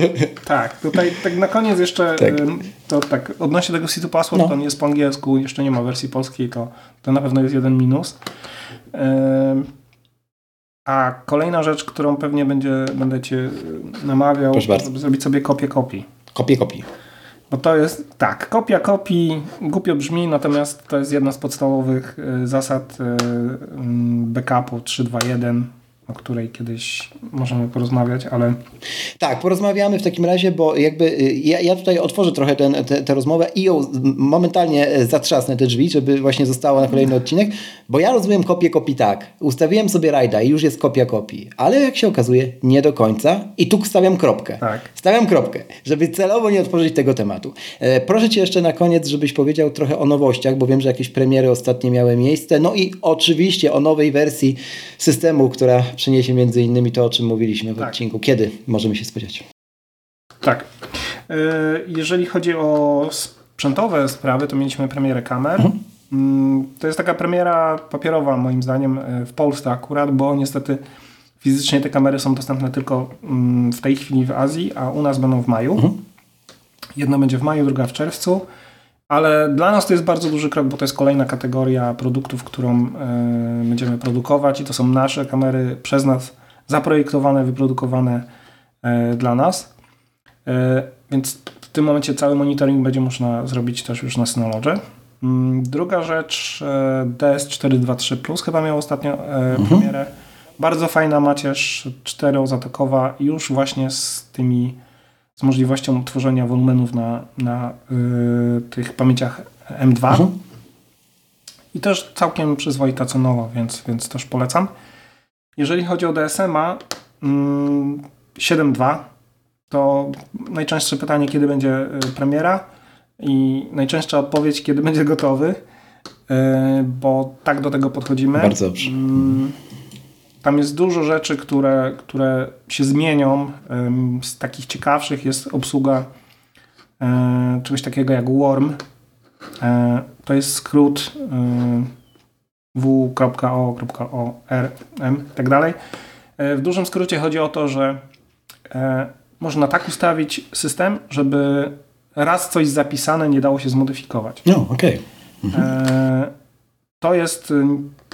Tak, tutaj tak na koniec jeszcze Tak. to tak odnośnie tego Situ Password, No. to on jest po angielsku, jeszcze nie ma wersji polskiej, to, to na pewno jest jeden minus. Ym, a kolejna rzecz, którą pewnie będzie, będę Cię y, namawiał, żeby zrobić sobie kopię kopii. kopię kopii. Bo to jest, tak, kopia kopii głupio brzmi, natomiast to jest jedna z podstawowych y, zasad y, mm, backupu 321. o której kiedyś możemy porozmawiać, ale... Tak, porozmawiamy w takim razie, bo jakby y, ja, ja tutaj otworzę trochę tę rozmowę i ją momentalnie e, zatrzasnę te drzwi, żeby właśnie została na kolejny odcinek, bo ja rozumiem kopię kopii tak. Ustawiłem sobie rajda i już jest kopia kopii, ale jak się okazuje nie do końca i tu stawiam kropkę. Tak. Stawiam kropkę, żeby celowo nie otworzyć tego tematu. E, proszę Cię jeszcze na koniec, żebyś powiedział trochę o nowościach, bo wiem, że jakieś premiery ostatnie miały miejsce, no i oczywiście o nowej wersji systemu, która przyniesie między innymi to, o czym mówiliśmy w tak. odcinku. Kiedy możemy się spodziewać? Tak. E, jeżeli chodzi o sprzętowe sprawy, to mieliśmy premierę kamer. Mhm. Mm, to jest taka premiera papierowa moim zdaniem e, w Polsce akurat, bo niestety fizycznie te kamery są dostępne tylko mm, w tej chwili w Azji, a u nas będą w maju. Mhm. Jedna będzie w maju, druga w czerwcu. Ale dla nas to jest bardzo duży krok, bo to jest kolejna kategoria produktów, którą y, będziemy produkować i to są nasze kamery przez nas zaprojektowane, wyprodukowane y, dla nas. Y, więc w tym momencie cały monitoring będzie można zrobić też już na Synology. Mm, druga rzecz, DS423 Plus chyba miał ostatnio mhm. premierę. Bardzo fajna macierz 4-zatokowa już właśnie z tymi z możliwością tworzenia wolumenów na, na y, tych pamięciach M2. Mhm. I też całkiem przyzwoita cenowo, więc, więc też polecam. Jeżeli chodzi o DSM-a y, 7.2, to najczęstsze pytanie, kiedy będzie y, premiera i najczęstsza odpowiedź, kiedy będzie gotowy, y, bo tak do tego podchodzimy. Bardzo dobrze. Tam jest dużo rzeczy, które, które się zmienią. Z takich ciekawszych jest obsługa e, czegoś takiego jak Worm. E, to jest skrót e, w.o.orm i tak dalej. W dużym skrócie chodzi o to, że można tak ustawić system, żeby raz coś zapisane nie dało się zmodyfikować. No, okej. Okay. Mhm. To jest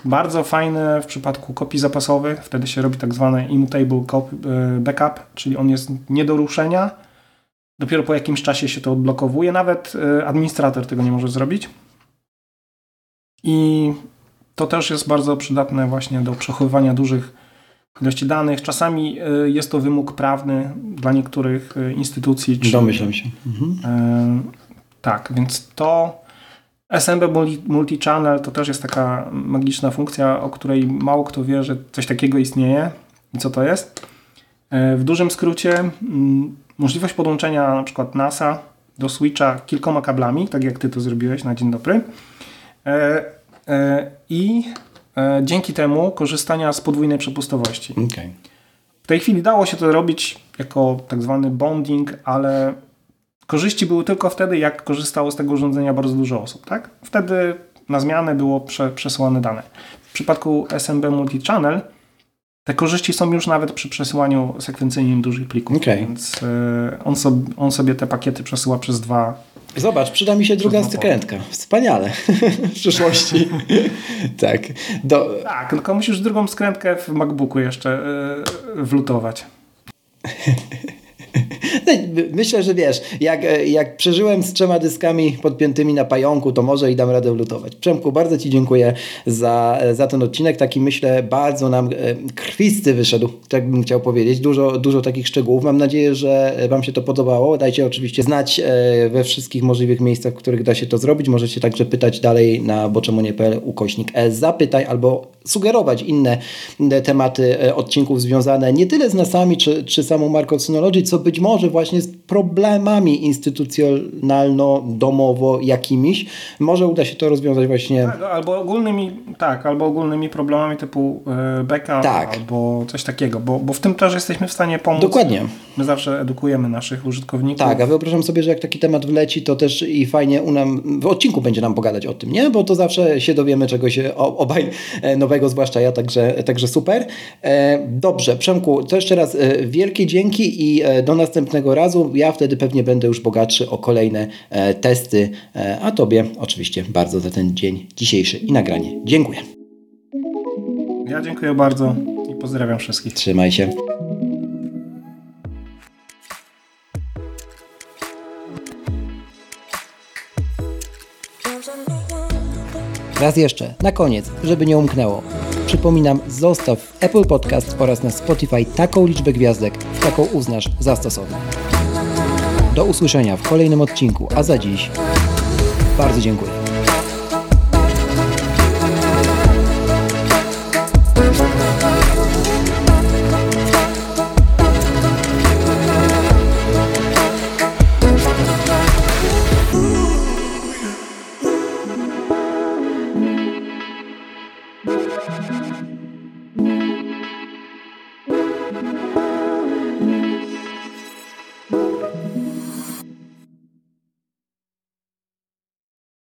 bardzo fajne w przypadku kopii zapasowych. Wtedy się robi tak zwany immutable e, backup, czyli on jest nie do ruszenia. Dopiero po jakimś czasie się to odblokowuje. Nawet e, administrator tego nie może zrobić. I to też jest bardzo przydatne właśnie do przechowywania dużych ilości danych. Czasami jest to wymóg prawny dla niektórych instytucji. Czy, Domyślam się. Mhm. tak, więc to SMB Multichannel to też jest taka magiczna funkcja, o której mało kto wie, że coś takiego istnieje. I co to jest? E, w dużym skrócie mm, możliwość podłączenia na przykład NASA do Switcha kilkoma kablami, tak jak Ty to zrobiłeś na dzień dobry. E, e, I dzięki temu korzystania z podwójnej przepustowości. Okay. W tej chwili dało się to robić jako tak zwany bonding, ale Korzyści były tylko wtedy, jak korzystało z tego urządzenia bardzo dużo osób. Tak? Wtedy na zmianę było prze, przesyłane dane. W przypadku SMB Multichannel te korzyści są już nawet przy przesyłaniu sekwencyjnym dużych plików, okay. więc y, on, sobie, on sobie te pakiety przesyła przez dwa Zobacz, przyda mi się druga skrętka. Wspaniale. (laughs) w przyszłości. (laughs) tak. Do... Tak, tylko musisz drugą skrętkę w MacBooku jeszcze yy, wlutować. (laughs) Myślę, że wiesz, jak, jak przeżyłem z trzema dyskami podpiętymi na pająku, to może i dam radę lutować. Przemku, bardzo Ci dziękuję za, za ten odcinek. Taki myślę bardzo nam e, krwisty wyszedł, tak bym chciał powiedzieć. Dużo, dużo takich szczegółów. Mam nadzieję, że Wam się to podobało. Dajcie oczywiście znać e, we wszystkich możliwych miejscach, w których da się to zrobić. Możecie także pytać dalej na boczemonie.pl ukośnik e, zapytaj albo sugerować inne tematy odcinków związane nie tyle z nasami czy, czy samą marką Synology, co być może właśnie z problemami instytucjonalno-domowo jakimiś. Może uda się to rozwiązać właśnie... Tak, albo ogólnymi, tak, albo ogólnymi problemami typu e, backup tak. albo coś takiego, bo, bo w tym też jesteśmy w stanie pomóc. Dokładnie. My zawsze edukujemy naszych użytkowników. Tak, a wyobrażam sobie, że jak taki temat wleci, to też i fajnie u nam, w odcinku będzie nam pogadać o tym, nie? Bo to zawsze się dowiemy czegoś obaj e, nowego, zwłaszcza ja, także, także super. E, dobrze, Przemku, to jeszcze raz wielkie dzięki i do następnego razu. Ja wtedy pewnie będę już bogatszy o kolejne e, testy, e, a Tobie oczywiście bardzo za ten dzień dzisiejszy i nagranie. Dziękuję. Ja dziękuję bardzo i pozdrawiam wszystkich. Trzymaj się. Raz jeszcze, na koniec, żeby nie umknęło. Przypominam, zostaw w Apple Podcast oraz na Spotify taką liczbę gwiazdek, jaką uznasz za stosowną. Do usłyszenia w kolejnym odcinku, a za dziś bardzo dziękuję.